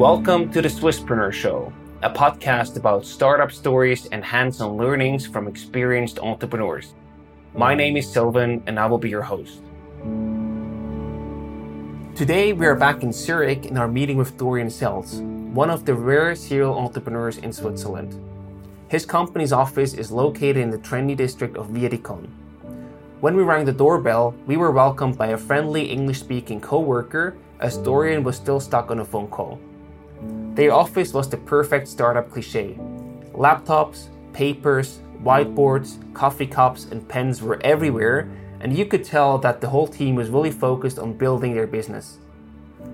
Welcome to the Swisspreneur Show, a podcast about startup stories and hands on learnings from experienced entrepreneurs. My name is Silvan, and I will be your host. Today, we are back in Zurich in our meeting with Dorian Selz, one of the rare serial entrepreneurs in Switzerland. His company's office is located in the trendy district of Wiedikon. When we rang the doorbell, we were welcomed by a friendly English speaking co worker as Dorian was still stuck on a phone call. Their office was the perfect startup cliche. Laptops, papers, whiteboards, coffee cups, and pens were everywhere, and you could tell that the whole team was really focused on building their business.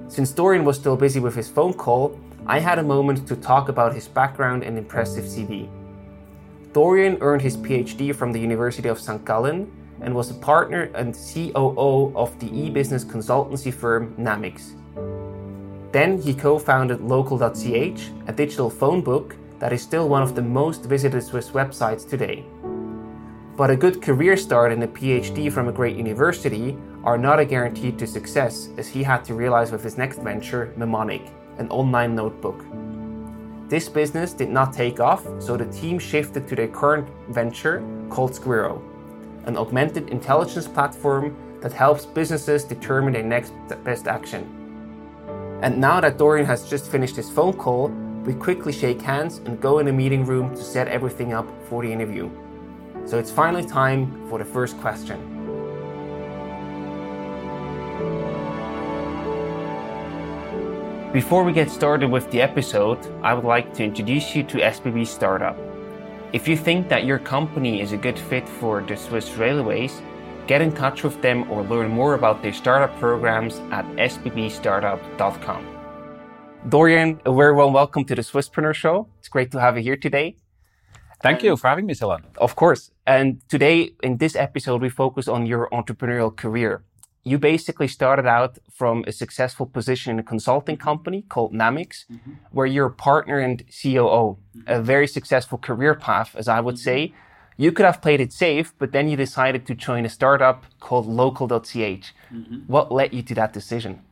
Since Dorian was still busy with his phone call, I had a moment to talk about his background and impressive CV. Dorian earned his PhD from the University of St. Gallen and was a partner and COO of the e business consultancy firm Namics. Then he co founded Local.ch, a digital phone book that is still one of the most visited Swiss websites today. But a good career start and a PhD from a great university are not a guarantee to success, as he had to realize with his next venture, Memonic, an online notebook. This business did not take off, so the team shifted to their current venture called Squirro, an augmented intelligence platform that helps businesses determine their next best action. And now that Dorian has just finished his phone call, we quickly shake hands and go in the meeting room to set everything up for the interview. So it's finally time for the first question. Before we get started with the episode, I would like to introduce you to SBB Startup. If you think that your company is a good fit for the Swiss Railways, get in touch with them or learn more about their startup programs at sbbstartup.com. Dorian, a very warm welcome to the Swisspreneur Show. It's great to have you here today. Thank you for having me, Silvan. Of course. And today, in this episode, we focus on your entrepreneurial career you basically started out from a successful position in a consulting company called Namics, mm-hmm. where you're a partner and COO, mm-hmm. a very successful career path, as I would mm-hmm. say. You could have played it safe, but then you decided to join a startup called Local.ch. Mm-hmm. What led you to that decision?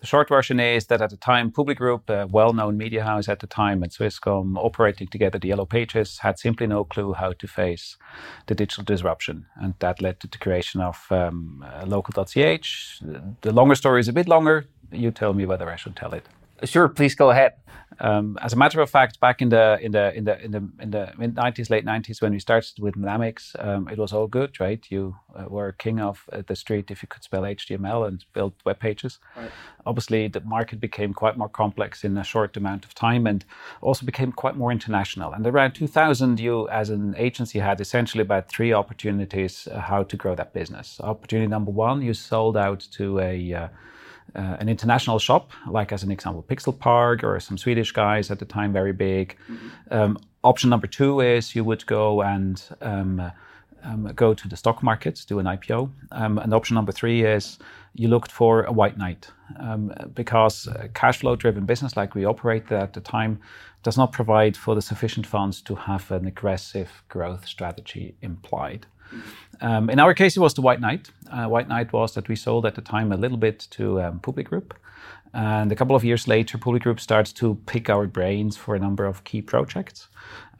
The short version is that at the time, PubliGroupe, a well-known media house at the time, and Swisscom, operating together the Yellow Pages, had simply no clue how to face the digital disruption, and that led to the creation of um, uh, Local.ch. The longer story is a bit longer. You tell me whether I should tell it. Sure, please go ahead. Um, as a matter of fact, back in the in the in the in the in the mid nineties, late nineties, when we started with Namics, um, it was all good, right? You uh, were king of uh, the street if you could spell HTML and build web pages. Right. Obviously, the market became quite more complex in a short amount of time, and also became quite more international. And around 2000, you, as an agency, had essentially about three opportunities uh, how to grow that business. Opportunity number one, you sold out to a uh, an international shop, like as an example, Pixelpark or some Swedish guys at the time, very big. Mm-hmm. Um, option number two is you would go and um, um, go to the stock market, do an IPO. Um, and option number three is you looked for a white knight um, because cash flow driven business like we operated at the time does not provide for the sufficient funds to have an aggressive growth strategy implied. Um, in our case, it was the White Knight. Uh, White Knight was that we sold at the time a little bit to um, PubliGroupe. And a couple of years later, PubliGroupe starts to pick our brains for a number of key projects.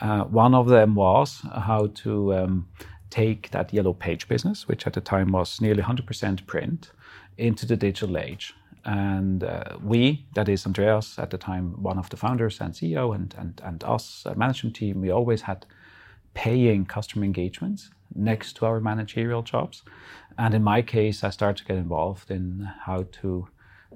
Uh, one of them was how to um, take that yellow page business, which at the time was nearly 100% print, into the digital age. And uh, we, that is Andreas, at the time one of the founders and CEO, and, and, and us, management team, we always had paying customer engagements next to our managerial jobs. And in my case, I started to get involved in how to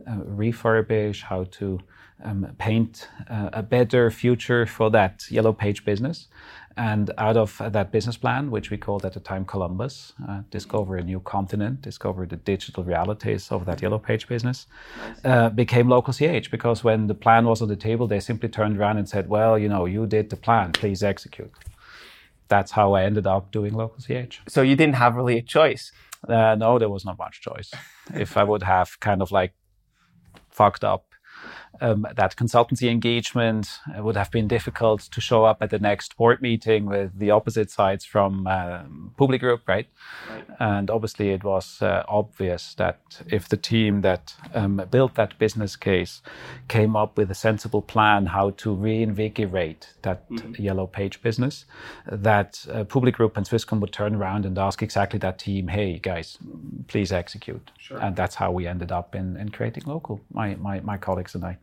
uh, refurbish, how to um, paint uh, a better future for that yellow page business. And out of that business plan, which we called at the time Columbus, uh, discover a new continent, discover the digital realities of that yellow page business, uh, became Local CH. Because when the plan was on the table, they simply turned around and said, Well, you know, you did the plan, please execute that's how I ended up doing local CH. So you didn't have really a choice. Uh, no, there was not much choice. if I would have kind of like fucked up um, that consultancy engagement uh, would have been difficult to show up at the next board meeting with the opposite sides from um, PubliGroupe, right? right? And obviously, it was uh, obvious that if the team that um, built that business case came up with a sensible plan how to reinvigorate that mm-hmm. yellow page business, that uh, PubliGroupe and Swisscom would turn around and ask exactly that team, "Hey, guys, please execute." Sure. And that's how we ended up in, in creating local. My, my my colleagues and I.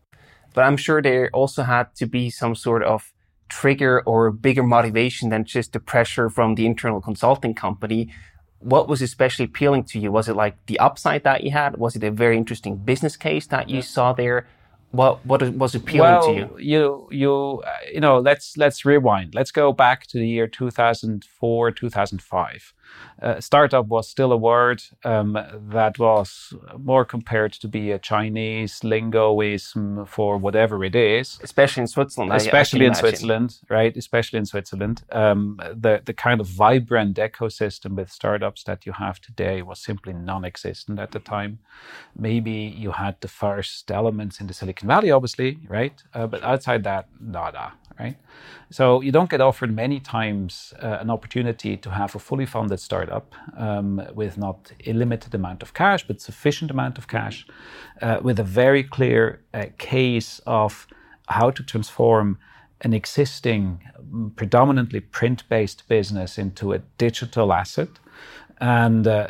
But I'm sure there also had to be some sort of trigger or bigger motivation than just the pressure from the internal consulting company. What was especially appealing to you? Was it like the upside that you had? Was it a very interesting business case that you yeah. saw there? What what was appealing well, to you? You you uh, you know let's let's rewind. Let's go back to the year 2004 2005 uh, startup was still a word um, that was more compared to be a Chinese lingoism for whatever it is. Especially in Switzerland. Especially in Switzerland, right? Especially in Switzerland. Um, the, the kind of vibrant ecosystem with startups that you have today was simply non existent at the time. Maybe you had the first elements in the Silicon Valley, obviously, right? Uh, but outside that, nada right? So you don't get offered many times uh, an opportunity to have a fully funded startup um, with not a limited amount of cash, but sufficient amount of cash, uh, with a very clear uh, case of how to transform an existing predominantly print-based business into a digital asset and uh,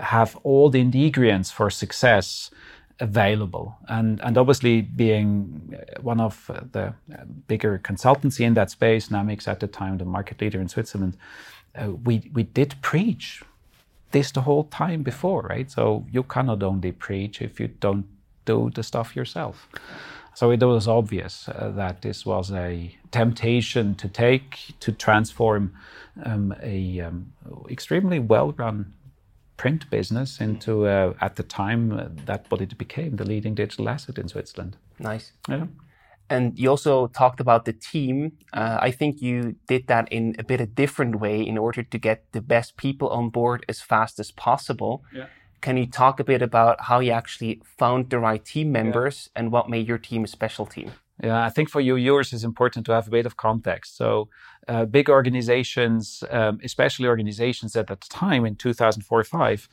have all the ingredients for success available. And, and obviously, being uh, one of the uh, bigger consultancy in that space, Namics at the time, the market leader in Switzerland, uh, we, we did preach this the whole time before, right? So you cannot only preach if you don't do the stuff yourself. So it was obvious uh, that this was a temptation to take to transform um, a um, extremely well-run print business into, uh, at the time, uh, that what it became, the leading digital asset in Switzerland. Nice. Yeah. And you also talked about the team. Uh, I think you did that in a bit a different way in order to get the best people on board as fast as possible. Yeah. Can you talk a bit about how you actually found the right team members yeah. and what made your team a special team? Yeah, I think for you viewers, it's important to have a bit of context. So, uh, big organizations, um, especially organizations that at the time in 2004 5,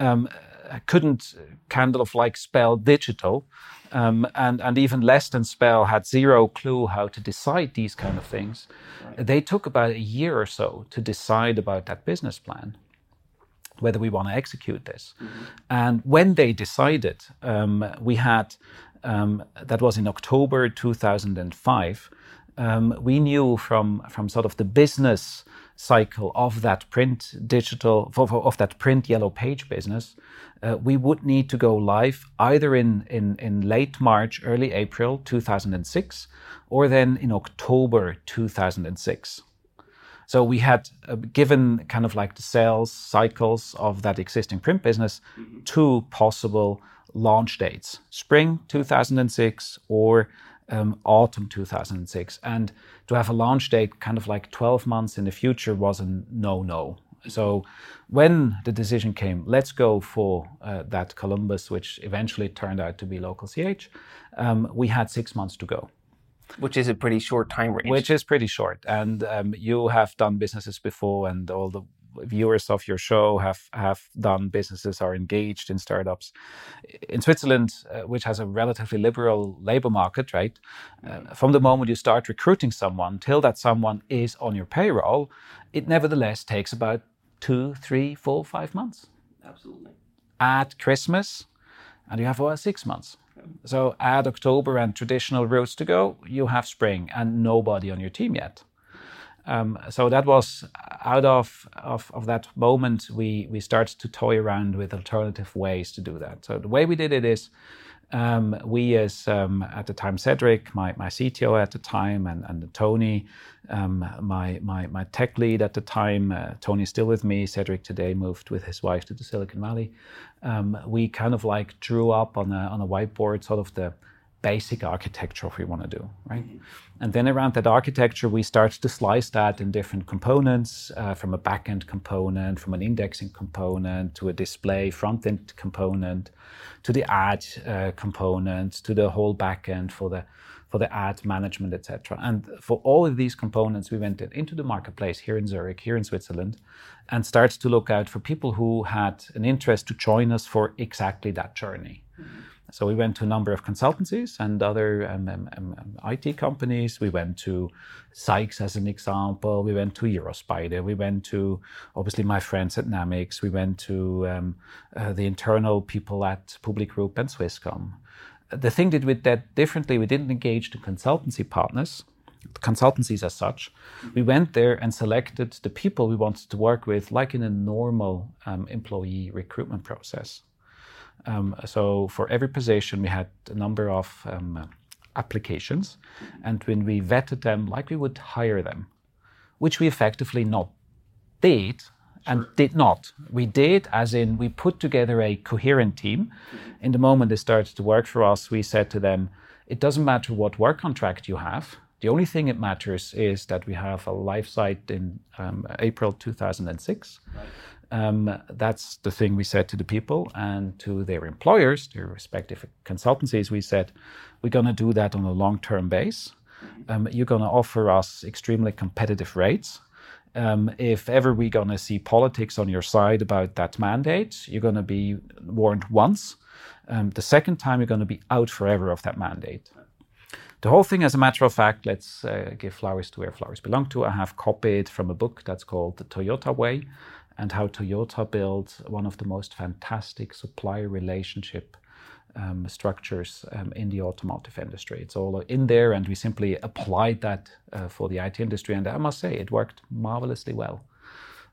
um, couldn't kind of like spell digital, um, and and even less than spell had zero clue how to decide these kind of things. Right. They took about a year or so to decide about that business plan whether we want to execute this. Mm-hmm. And when they decided, um, we had um, that was in October 2005. Um, we knew from from sort of the business cycle of that print digital of that print yellow page business, uh, we would need to go live either in, in in late March, early April 2006, or then in October 2006. So we had uh, given kind of like the sales cycles of that existing print business mm-hmm. two possible launch dates spring 2006 or um, autumn 2006. And to have a launch date kind of like 12 months in the future was a no no. So when the decision came, let's go for uh, that Columbus, which eventually turned out to be local CH, um, we had six months to go. Which is a pretty short time range. Which is pretty short. And um, you have done businesses before, and all the viewers of your show have have done businesses are engaged in startups in Switzerland, uh, which has a relatively liberal labor market, right? Uh, from the moment you start recruiting someone till that someone is on your payroll, it nevertheless takes about two, three, four, five months. Absolutely. At Christmas, and you have about six months. So add October and traditional routes to go, you have spring and nobody on your team yet. Um, so that was out of, of, of, that moment, we, we started to toy around with alternative ways to do that. So the way we did it is um, we, as um, at the time, Cedric, my, my CTO at the time, and, and Tony, um, my, my, my tech lead at the time, uh, Tony's still with me. Cedric today moved with his wife to the Silicon Valley. Um, we kind of like drew up on a, on a whiteboard sort of the basic architecture if we want to do, right? And then around that architecture, we start to slice that in different components uh, from a backend component, from an indexing component, to a display front end component, to the ad uh, component, to the whole backend for the for the ad management, etc. And for all of these components, we went into the marketplace here in Zurich, here in Switzerland, and started to look out for people who had an interest to join us for exactly that journey. Mm-hmm. So we went to a number of consultancies and other um, um, um, um IT companies. We went to Sykes as an example. We went to Eurospider. We went to obviously my friends at Namics. We went to um, uh, the internal people at PubliGroupe and Swisscom. The thing that we did differently, we didn't engage the consultancy partners consultancies as such. We went there and selected the people we wanted to work with, like in a normal um, employee recruitment process. Um, so for every position, we had a number of um, applications, and when we vetted them like we would hire them, which we effectively not did and sure. did not. We did, as in we put together a coherent team. In the moment they started to work for us, we said to them, it doesn't matter what work contract you have. The only thing that matters is that we have a live site in um, April 2006. Right. Um, that's the thing we said to the people and to their employers, their respective consultancies. We said, we're going to do that on a long term base. Um, you're going to offer us extremely competitive rates. Um, if ever we're going to see politics on your side about that mandate, you're going to be warned once. Um, the second time, you're going to be out forever of that mandate. The whole thing, as a matter of fact, let's uh, give flowers to where flowers belong to. I have copied from a book that's called The Toyota Way and how Toyota built one of the most fantastic supplier relationship um, structures um, in the automotive industry. It's all in there, and we simply applied that uh, for the IT industry. And I must say, it worked marvelously well.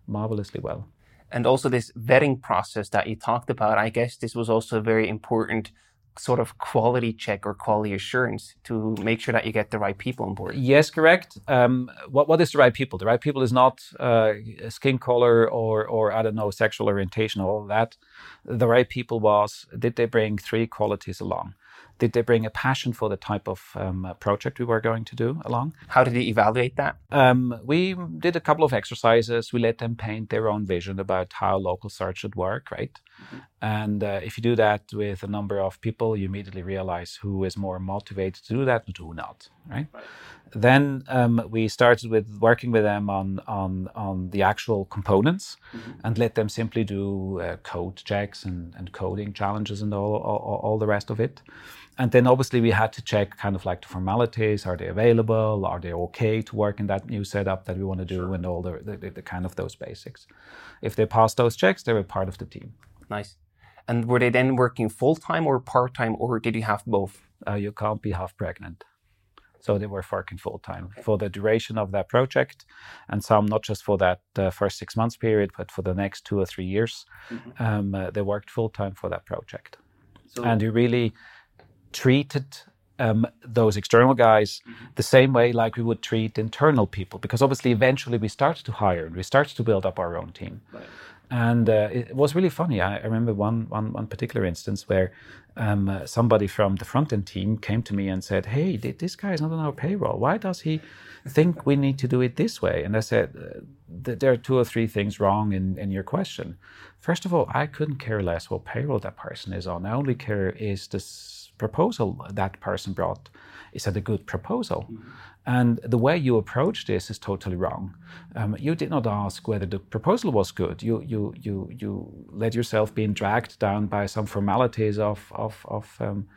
Marvelously well. And also, this vetting process that you talked about, I guess this was also very important sort of quality check or quality assurance to make sure that you get the right people on board. Yes, correct. Um, what what is the right people? The right people is not uh, skin color or or I don't know sexual orientation, all of that. The right people was did they bring three qualities along? Did they bring a passion for the type of um, project we were going to do along? How did they evaluate that? Um, we did a couple of exercises. We let them paint their own vision about how local search should work, right? Mm-hmm. And uh, if you do that with a number of people, you immediately realize who is more motivated to do that and who not, right? right. Then um, we started with working with them on on on the actual components, mm-hmm. and let them simply do uh, code checks and, and coding challenges and all, all all the rest of it. And then obviously we had to check kind of like the formalities. Are they available? Are they okay to work in that new setup that we want to do sure. and all the, the, the, kind of those basics. If they passed those checks, they were part of the team. Nice. And were they then working full time or part time, or did you have both? Uh, you can't be half pregnant. So they were working full time okay. for the duration of that project, and some not just for that uh, first six months period, but for the next two or three years. Mm-hmm. Um, uh, they worked full time for that project. So, and you really treated um, those external guys mm-hmm. the same way like we would treat internal people because obviously eventually we started to hire and we started to build up our own team right. And uh, it was really funny. I, I, remember one, one, one particular instance where um, uh, somebody from the front end team came to me and said hey this guy is not on our payroll. Why does he think we need to do it this way? And i said uh, there are two or three things wrong in, in your question. First of all i couldn't care less what payroll that person is on. I only care is this proposal that person brought is that a good proposal? Mm-hmm. And the way you approach this is totally wrong. Um, you did not ask whether the proposal was good. You you you you let yourself being dragged down by some formalities of of of um,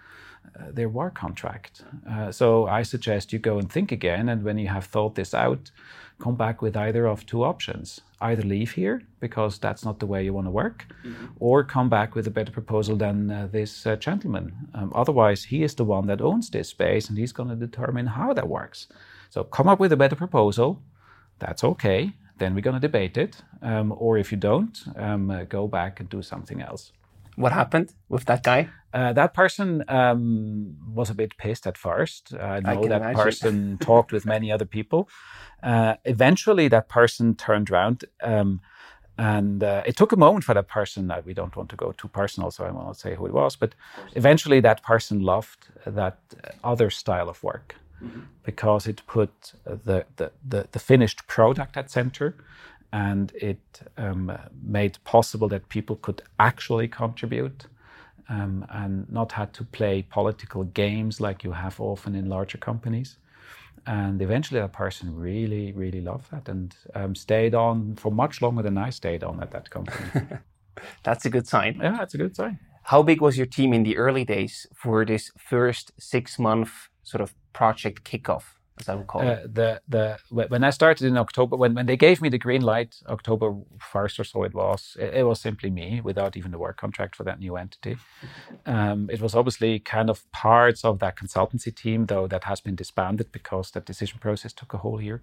uh, their war contract. Uh, so I suggest you go and think again, and when you have thought this out, come back with either of two options either leave here because that's not the way you want to work, mm-hmm. or come back with a better proposal than uh, this uh, gentleman. Um, otherwise, he is the one that owns this space and he's going to determine how that works. So come up with a better proposal. That's okay. Then we're going to debate it. Um, or if you don't, um, uh, go back and do something else. What happened with that guy? Uh, that person um, was a bit pissed at first. I know I that imagine. person talked with many other people. Uh, eventually, that person turned around. Um, And uh, it took a moment for that person. That we don't want to go too personal, so I will not say who it was. But eventually, that person loved that other style of work mm-hmm. because it put the, the, the, the, finished product at center and it um, made possible that people could actually contribute um, and not had to play political games like you have often in larger companies. And eventually, that person really, really loved that and um, stayed on for much longer than I stayed on at that company. that's a good sign. Yeah, that's a good sign. How big was your team in the early days for this first six month sort of project kickoff? As I would call uh, it? The the when I started in October, when, when they gave me the green light, October first or so, it was it, it, was simply me without even the work contract for that new entity. Um, it was obviously kind of parts of that consultancy team, though, that has been disbanded because that decision process took a whole year.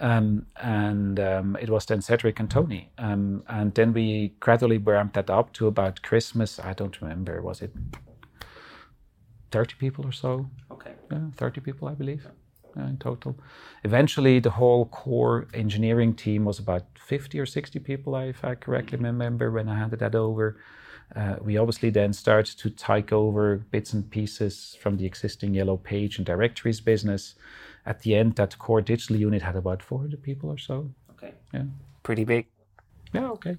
Um, and um, it was then Cedric and Tony, um, and then we gradually ramped that up to about Christmas. I don't remember. Was it? 30 people or so. Okay. Yeah, 30 people, I believe in total. Eventually, the whole core engineering team was about 50 or 60 people, if I correctly remember, when I handed that over. Uh, we obviously then started to take over bits and pieces from the existing Yellow Page and directories business. At the end, that core digital unit had about 400 people or so. Okay. Yeah. Pretty big. Yeah, okay.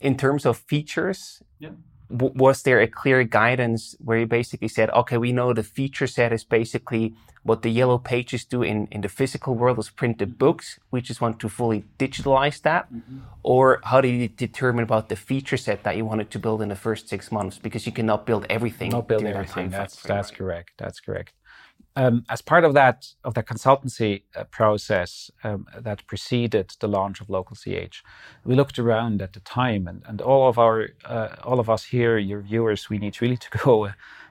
In terms of features, yeah w- was there a clear guidance where you basically said, okay, we know the feature set is basically what the yellow pages do in, in the physical world is print the books. We just want to fully digitalize that. Mm-hmm. Or how did you determine about the feature set that you wanted to build in the first six months? Because you cannot build everything. Not build everything. That that's, that's correct. That's correct um, as part of that of the consultancy uh, process um, that preceded the launch of Local CH, we looked around at the time, and, and all of our uh, all of us here, your viewers, we need really to go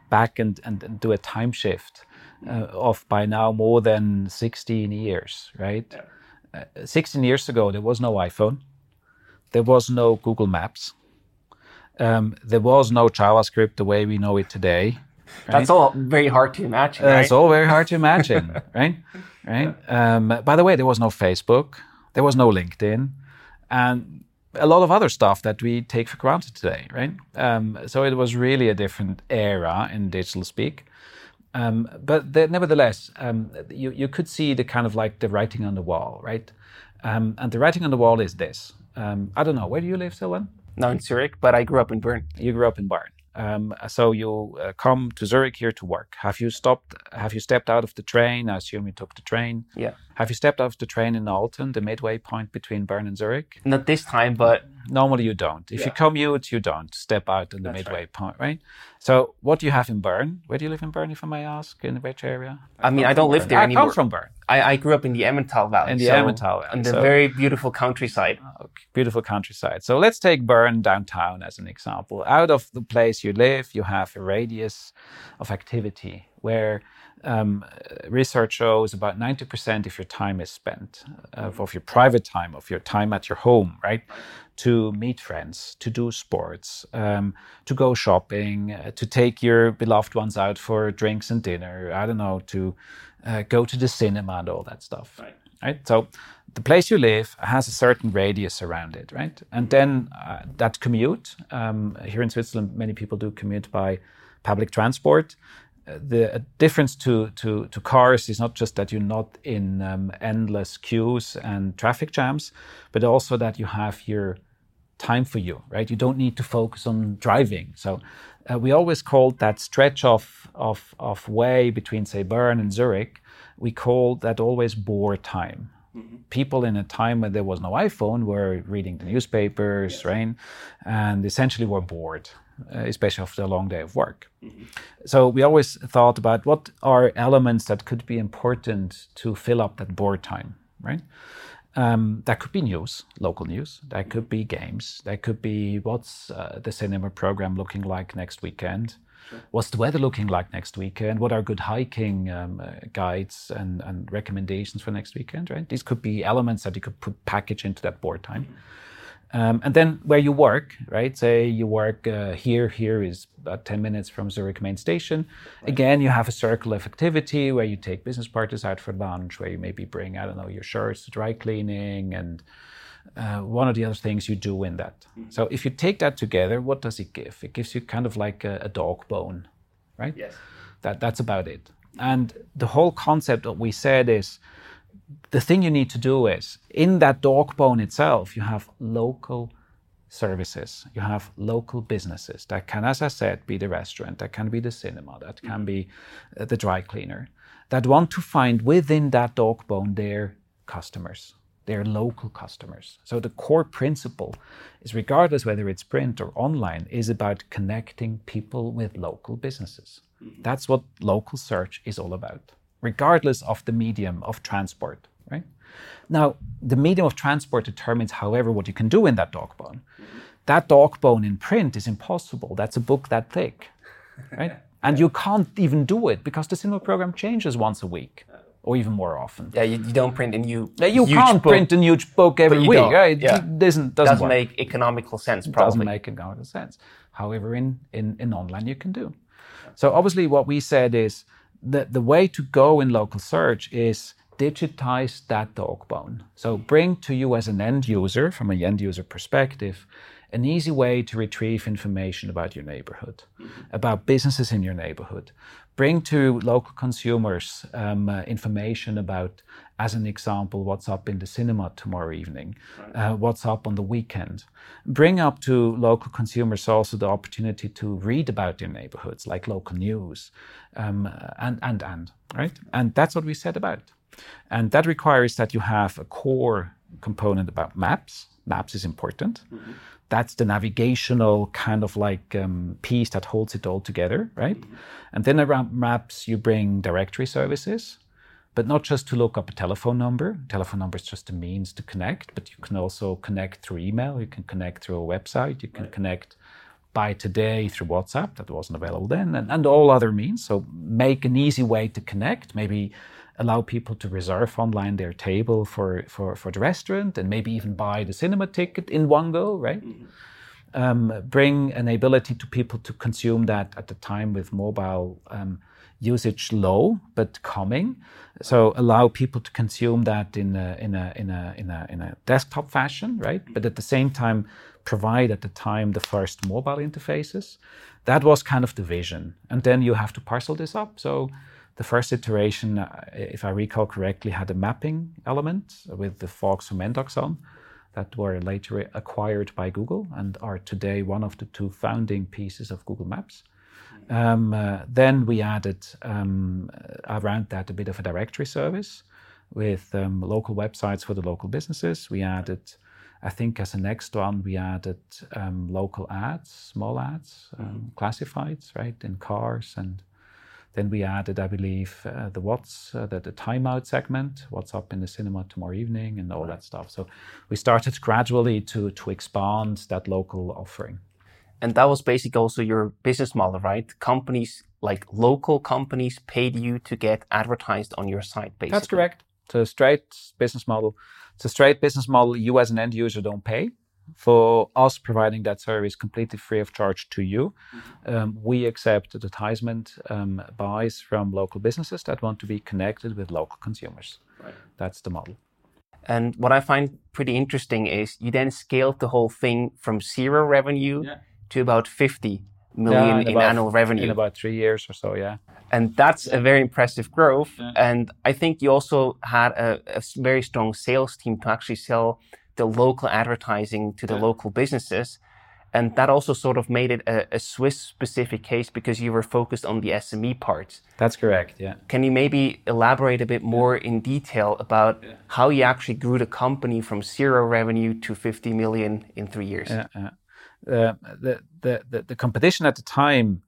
back and, and, and do a time shift uh, of by now more than 16 years, right? Yeah. Uh, 16 years ago, there was no iPhone, there was no Google Maps, um, there was no JavaScript the way we know it today. Right? That's all very hard to imagine. Right? That's all very hard to imagine, right? Right. Um, by the way, there was no Facebook, there was no LinkedIn, and a lot of other stuff that we take for granted today, right? Um, so it was really a different era in digital speak. Um, but the, nevertheless, um, you, you could see the kind of like the writing on the wall, right? Um, and the writing on the wall is this. Um, I don't know, where do you live, Silvan? No, in Zurich, but I grew up in Bern. You grew up in Bern. Um, so you uh, come to Zurich here to work. Have you stopped? Have you stepped out of the train? I assume you took the train. Yeah. Have you stepped out of the train in Olten, the midway point between Bern and Zurich? Not this time, but normally you don't. If yeah. you commute, you don't step out in the That's midway right. point, right? So what do you have in Bern? Where do you live in Bern, if I may ask? In which area? I, I mean, I don't live there I anymore. I come from Bern. I, I, grew up in the Emmental Valley. In the so Emmental Valley. In the so, very beautiful countryside. Oh, beautiful countryside. So let's take Bern downtown as an example. Out of the place you live, you have a radius of activity where um, research shows about 90% of your time is spent, uh, of your private time, of your time at your home, right? To meet friends, to do sports, um, to go shopping, uh, to take your beloved ones out for drinks and dinner, I don't know, to uh, go to the cinema and all that stuff. Right. right. So the place you live has a certain radius around it, right? And then uh, that commute, um, here in Switzerland, many people do commute by public transport the difference to, to, to cars is not just that you're not in um, endless queues and traffic jams, but also that you have your time for you, right? You don't need to focus on driving. So uh, we always called that stretch of, of, of way between, say, Bern and Zurich, we called that always bore time. Mm-hmm. People in a time when there was no iPhone were reading the newspapers, yes. right? And essentially were bored. Uh, especially after a long day of work. Mm-hmm. So we always thought about what are elements that could be important to fill up that board time, right? Um, that could be news, local news. That could be games. That could be what's uh, the cinema program looking like next weekend. Sure. What's the weather looking like next weekend? What are good hiking um, uh, guides and, and recommendations for next weekend? Right. These could be elements that you could put package into that board time. Mm-hmm. Um, and then where you work, right? Say you work uh, here, here is about 10 minutes from Zurich main station. Right. Again, you have a circle of activity where you take business partners out for lunch, where you maybe bring, I don't know, your shirts to dry cleaning and uh, one of the other things you do in that. Mm-hmm. So if you take that together, what does it give? It gives you kind of like a, a dog bone, right? Yes. That that's about it. And the whole concept that we said is the thing you need to do is in that dog bone itself, you have local services, you have local businesses that can, as I said, be the restaurant, that can be the cinema, that can be uh, the dry cleaner, that want to find within that dog bone their customers, their local customers. So the core principle is regardless whether it's print or online, is about connecting people with local businesses. Mm-hmm. That's what local search is all about, regardless of the medium of transport, right? Now, the medium of transport determines, however, what you can do in that dog bone. That dog bone in print is impossible. That's a book that thick, right? and you can't even do it because the cinema program changes once a week or even more often. Yeah, you, you don't print a new. Yeah, you can't book, print a huge book every week. Right? Yeah. It doesn't doesn't, doesn't make economical sense. Probably. Doesn't make economical sense. However, in, in in online you can do. So obviously, what we said is that the way to go in local search is digitize that dog bone. So bring to you as an end user, from an end user perspective, an easy way to retrieve information about your neighborhood, about businesses in your neighborhood. Bring to local consumers um, uh, information about, as an example, what's up in the cinema tomorrow evening, uh, what's up on the weekend. Bring up to local consumers also the opportunity to read about their neighborhoods, like local news, um, and, and, and, right? And that's what we said about. And that requires that you have a core component about maps. Maps is important. Mm-hmm that's the navigational kind of like um, piece that holds it all together, right? Mm-hmm. And then around maps, you bring directory services, but not just to look up a telephone number. Telephone number is just a means to connect, but you can also connect through email. You can connect through a website. You can right. connect by today through WhatsApp that wasn't available then, and, and all other means. So make an easy way to connect. Maybe allow people to reserve online their table for, for, for the restaurant and maybe even buy the cinema ticket in one go, right? Mm-hmm. Um, bring an ability to people to consume that at the time with mobile um, usage low but coming. So allow people to consume that in a, in a, in a, in a, in a desktop fashion, right? But at the same time, provide at the time the first mobile interfaces. That was kind of the vision. And then you have to parcel this up. So the first iteration, uh, if I recall correctly, had a mapping element with the Fox and Mendoxon that were later acquired by Google and are today one of the two founding pieces of Google Maps. Um, uh, then we added um, around that a bit of a directory service with um, local websites for the local businesses. We added, I think, as a next one, we added um, local ads, small ads, um, mm-hmm. classifieds, right, in cars and then we added, I believe, uh, the what's uh, the, the timeout segment, what's up in the cinema tomorrow evening, and all that stuff. So we started gradually to to expand that local offering. And that was basically also your business model, right? Companies like local companies paid you to get advertised on your site, basically. That's correct. It's a straight business model. It's a straight business model. You as an end user don't pay for us providing that service completely free of charge to you. Mm-hmm. Um, we accept advertisement um, buys from local businesses that want to be connected with local consumers. Right. That's the model. And what I find pretty interesting is you then scaled the whole thing from zero revenue yeah. To about 50 million yeah, in, in about, annual revenue. In about three years or so, yeah. And that's a very impressive growth. Yeah. And I think you also had a, a very strong sales team to actually sell the local advertising to the yeah. local businesses. And that also sort of made it a, a, Swiss specific case because you were focused on the SME part. That's correct, yeah. Can you maybe elaborate a bit more in detail about how you actually grew the company from zero revenue to 50 million in three years? Yeah, uh, the, the, the, the, competition at the time,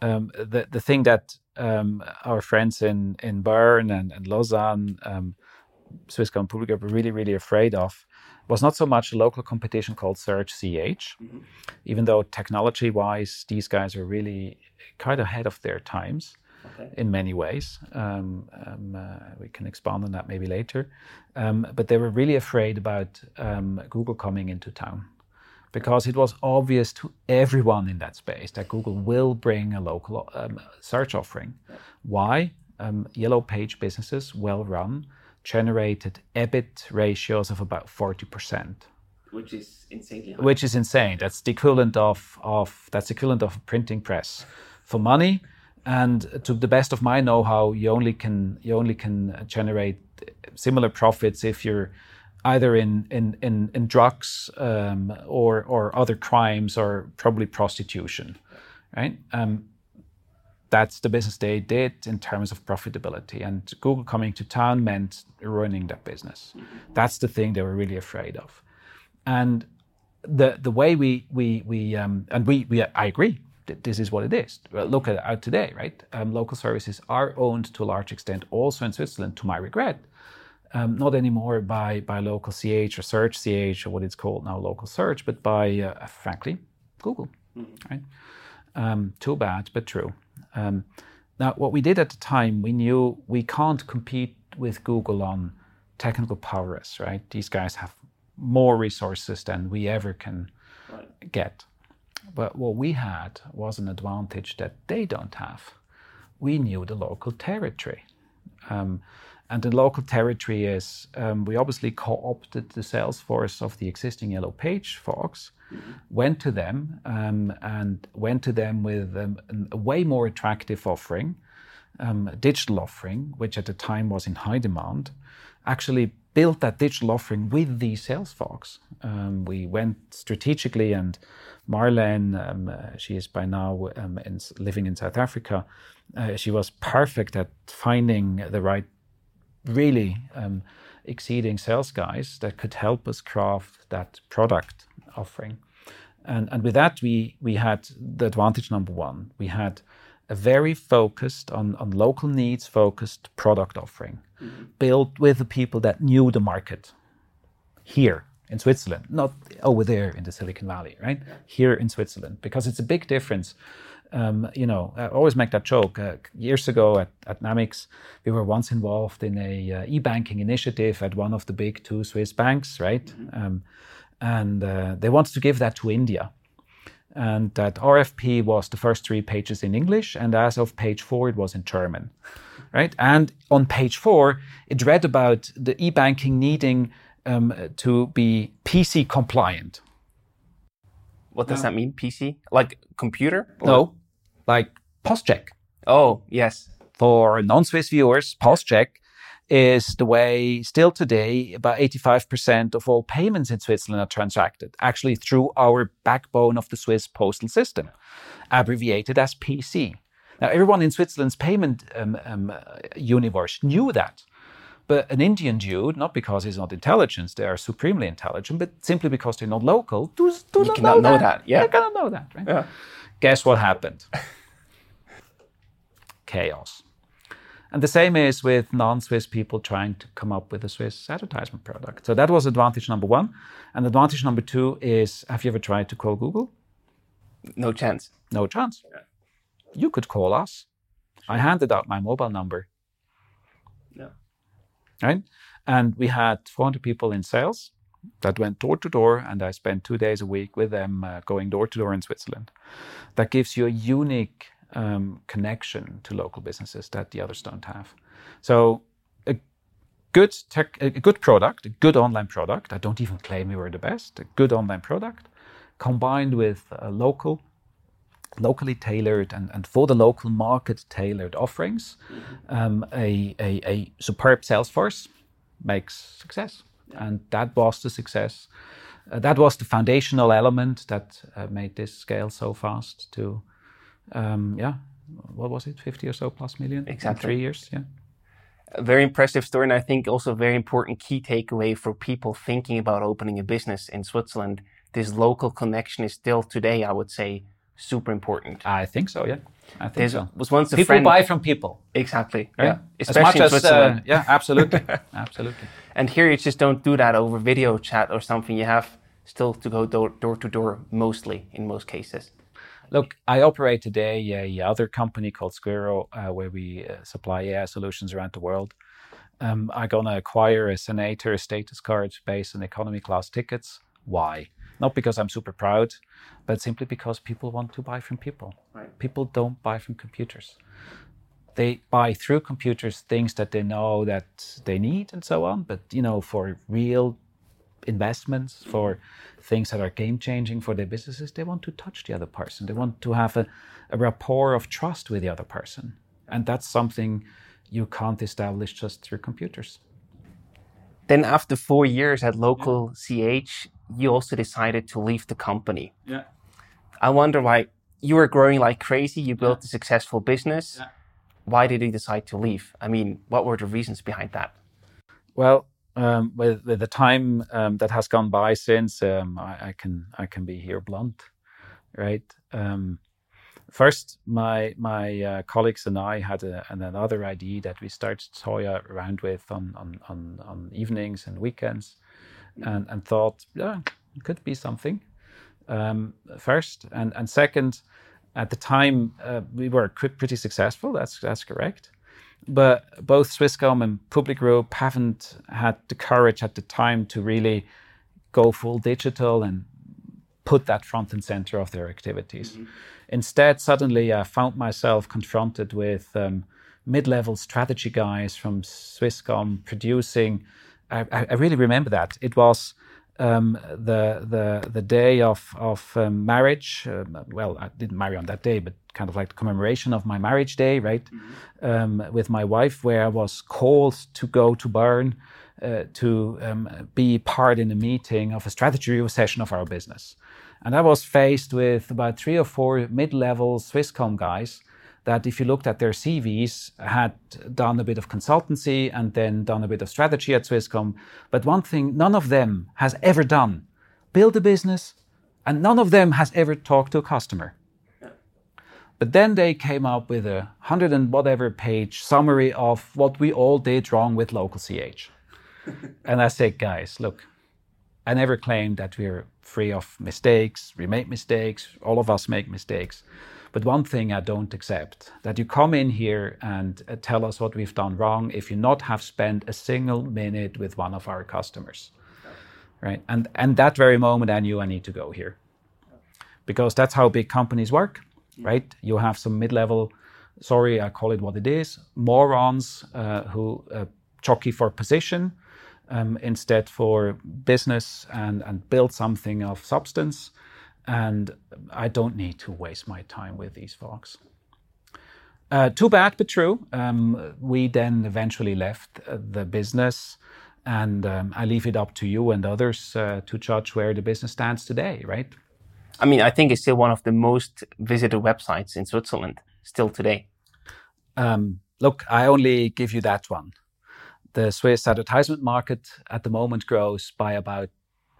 um, the, the thing that um, our friends in, in Bern and, and Lausanne, um, Swisscom Publica were really, really afraid of was not so much a local competition called Search CH, mm-hmm. even though technology wise, these guys are really quite ahead of their times. Okay. In many ways, um, um, uh, we can expand on that maybe later. Um, but they were really afraid about um, Google coming into town because it was obvious to everyone in that space that Google will bring a local um, search offering. Why? Um, yellow page businesses, well run, generated EBIT ratios of about 40%. which is insanely Which is insane. That's the equivalent of, of that's the equivalent of a printing press for money. And to the best of my know-how, you only can you only can generate similar profits if you're either in in in, in drugs um, or or other crimes or probably prostitution, right? Um, that's the business they did in terms of profitability. And Google coming to town meant ruining that business. That's the thing they were really afraid of. And the the way we we we um, and we we I agree. This is what it is. Look at out today, right? Um, local services are owned to a large extent, also in Switzerland, to my regret, um, not anymore by by local CH or search CH or what it's called now, local search, but by uh, frankly Google, mm-hmm. right? Um, too bad, but true. Um, now, what we did at the time, we knew we can't compete with Google on technical prowess, right? These guys have more resources than we ever can right. get. But what we had was an advantage that they don't have. We knew the local territory. Um, and the local territory is um, we obviously co opted the sales force of the existing Yellow Page Fox, mm-hmm. went to them um, and went to them with um, a way more attractive offering, um, a digital offering, which at the time was in high demand. Actually, built that digital offering with these sales folks. Um, we went strategically, and Marlene, um, uh, she is by now um, in, living in South Africa. Uh, she was perfect at finding the right really um, exceeding sales guys that could help us craft that product offering. And, and with that, we, we had the advantage number one. We had a very focused on, on local needs focused product offering mm-hmm. built with the people that knew the market here in Switzerland, not over there in the Silicon Valley, right? Here in Switzerland, because it's a big difference um, you know, I always make that joke. Uh, years ago at, at Namics, we were once involved in a uh, e-banking initiative at one of the big two Swiss banks, right? Mm-hmm. Um, and uh, they wanted to give that to India. And that RFP was the first three pages in English, and as of page four, it was in German, right? And on page four, it read about the e-banking needing um, to be PC compliant. What does that mean? PC, like computer? Or? No, like PostCheck. Oh, yes. For non-Swiss viewers, PostCheck is the way still today about 85% of all payments in Switzerland are transacted actually through our backbone of the Swiss postal system, abbreviated as PC. Now, everyone in Switzerland's payment um, um, universe knew that. But an Indian dude, not because he's not intelligent, they are supremely intelligent, but simply because they're not local, do, do you not cannot know, know that. that. Yeah. They cannot know that, right? Yeah. Guess what happened? Chaos. And the same is with non Swiss people trying to come up with a Swiss advertisement product. So that was advantage number one. And advantage number two is have you ever tried to call Google? No chance. No chance. Yeah. You could call us. I handed out my mobile number. Yeah. Right? And we had 400 people in sales that went door to door, and I spent two days a week with them uh, going door to door in Switzerland. That gives you a unique um, connection to local businesses that the others don't have. So a good tech, a good product, a good online product. I don't even claim we were the best. A good online product combined with a local locally tailored and, and for the local market tailored offerings, um, a, a, a superb sales force makes success and that was the success. Uh, that was the foundational element that uh, made this scale so fast to, um, yeah, what was it, 50 or so plus million exactly. in three years? Yeah. A very impressive story, and I think also a very important key takeaway for people thinking about opening a business in Switzerland. This local connection is still today, I would say, super important. I think so, yeah. I think so. Was once a people friend... buy from people. Exactly. Right? Yeah. Especially as much as, uh, yeah, absolutely, absolutely. And here you just don't do that over video chat or something. You have still to go door, door to door mostly in most cases. Look, I operate today a other company called Squirro, uh, where we uh, supply AI solutions around the world. Um, I'm gonna acquire a senator status card based on economy class tickets. Why? Not because I'm super proud, but simply because people want to buy from people. Right. People don't buy from computers. They buy through computers things that they know that they need and so on. But you know, for real investments, for things that are game changing for their businesses, they want to touch the other person. They want to have a, a rapport of trust with the other person. And that's something you can't establish just through computers. Then, after four years at local yeah. CH, you also decided to leave the company. Yeah. I wonder why you were growing like crazy. You built yeah. a successful business. Yeah. Why did you decide to leave? I mean, what were the reasons behind that? Well, um, with, with, the time um, that has gone by since, um, I, I, can I can be here blunt, right? First, my my uh, colleagues and I had a, another idea that we started toy around with on on, on, on evenings and weekends, and, and thought, yeah, it could be something. Um, first, and and second, at the time uh, we were pretty successful. That's that's correct but both Swisscom and PubliGroupe haven't had the courage at the time to really go full digital and put that front and center of their activities. Mm-hmm. Instead, suddenly I found myself confronted with um, mid-level strategy guys from Swisscom producing. I, I, really remember that it was um, the the the day of of um, marriage. Um, well, I didn't marry on that day, but kind of like the commemoration of my marriage day, right, mm-hmm. Um, with my wife, where I was called to go to Bern uh, to um, be part in a meeting of a strategy review session of our business, and I was faced with about three or four mid-level Swisscom guys that if you looked at their CVs, had done a bit of consultancy and then done a bit of strategy at Swisscom. But one thing none of them has ever done build a business, and none of them has ever talked to a customer. But then they came up with a hundred and whatever page summary of what we all did wrong with local CH. and I said, guys, look, I never claim that we're free of mistakes. We make mistakes. All of us make mistakes. But one thing I don't accept that you come in here and uh, tell us what we've done wrong if you not have spent a single minute with one of our customers. Right? And and that very moment I knew I need to go here. Because that's how big companies work, right? You have some mid-level sorry, I call it what it is, morons uh, who uh, jockey for position um, instead for business and, and build something of substance and I don't need to waste my time with these folks. Uh, too bad, but true. Um, we then eventually left uh, the business, and um, I leave it up to you and others uh, to judge where the business stands today, right? I mean, I think it's still one of the most visited websites in Switzerland, still today. Um, look, I only give you that one. The Swiss advertisement market at the moment grows by about,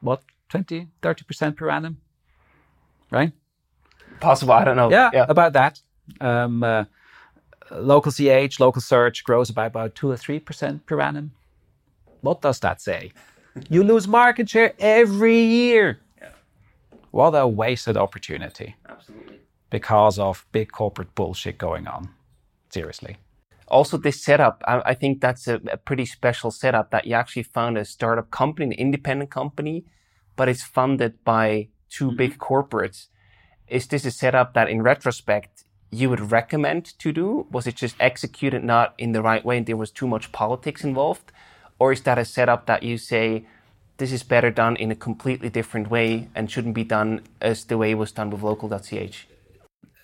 what, 20, 30% per annum? right? Possible, I don't know. Yeah, yeah. about that. Um, uh, local CH, local search grows by about 2 or 3% per annum. What does that say? you lose market share every year. Yeah. What a wasted opportunity. Absolutely. Because of big corporate bullshit going on. Seriously. Also, this setup, I, I think that's a, a, pretty special setup that you actually found a startup company, an independent company, but it's funded by two mm-hmm. big corporates. Is this a setup that in retrospect you would recommend to do? Was it just executed not in the right way and there was too much politics involved? Or is that a setup that you say this is better done in a completely different way and shouldn't be done as the way it was done with local.ch?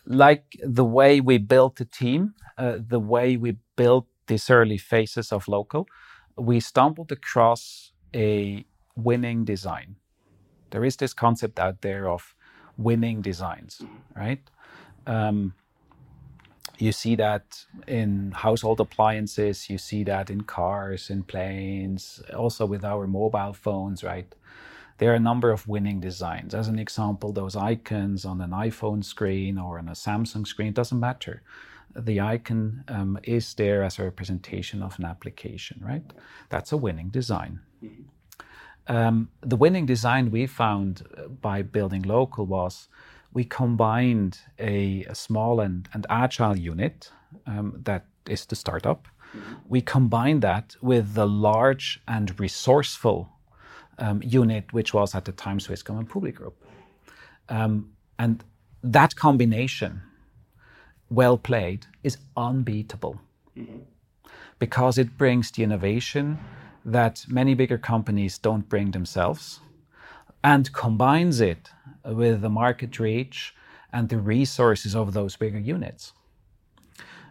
Like the way we built the team, uh, the way we built these early phases of local, we stumbled across a winning design. There is this concept out there of winning designs, right? Um, you see that in household appliances, you see that in cars, in planes, also with our mobile phones, right? There are a number of winning designs. As an example, those icons on an iPhone screen or on a Samsung screen doesn't matter. The icon um, is there as a representation of an application, right? That's a winning design. Mm-hmm. Um, the winning design we found uh, by building local was we combined a, a small and, and, agile unit um, that is the startup. Mm-hmm. We combined that with the large and resourceful um, unit, which was at the time Swisscom and PubliGroupe. Um, and that combination, well played, is unbeatable mm-hmm. because it brings the innovation that many bigger companies don't bring themselves and combines it with the market reach and the resources of those bigger units.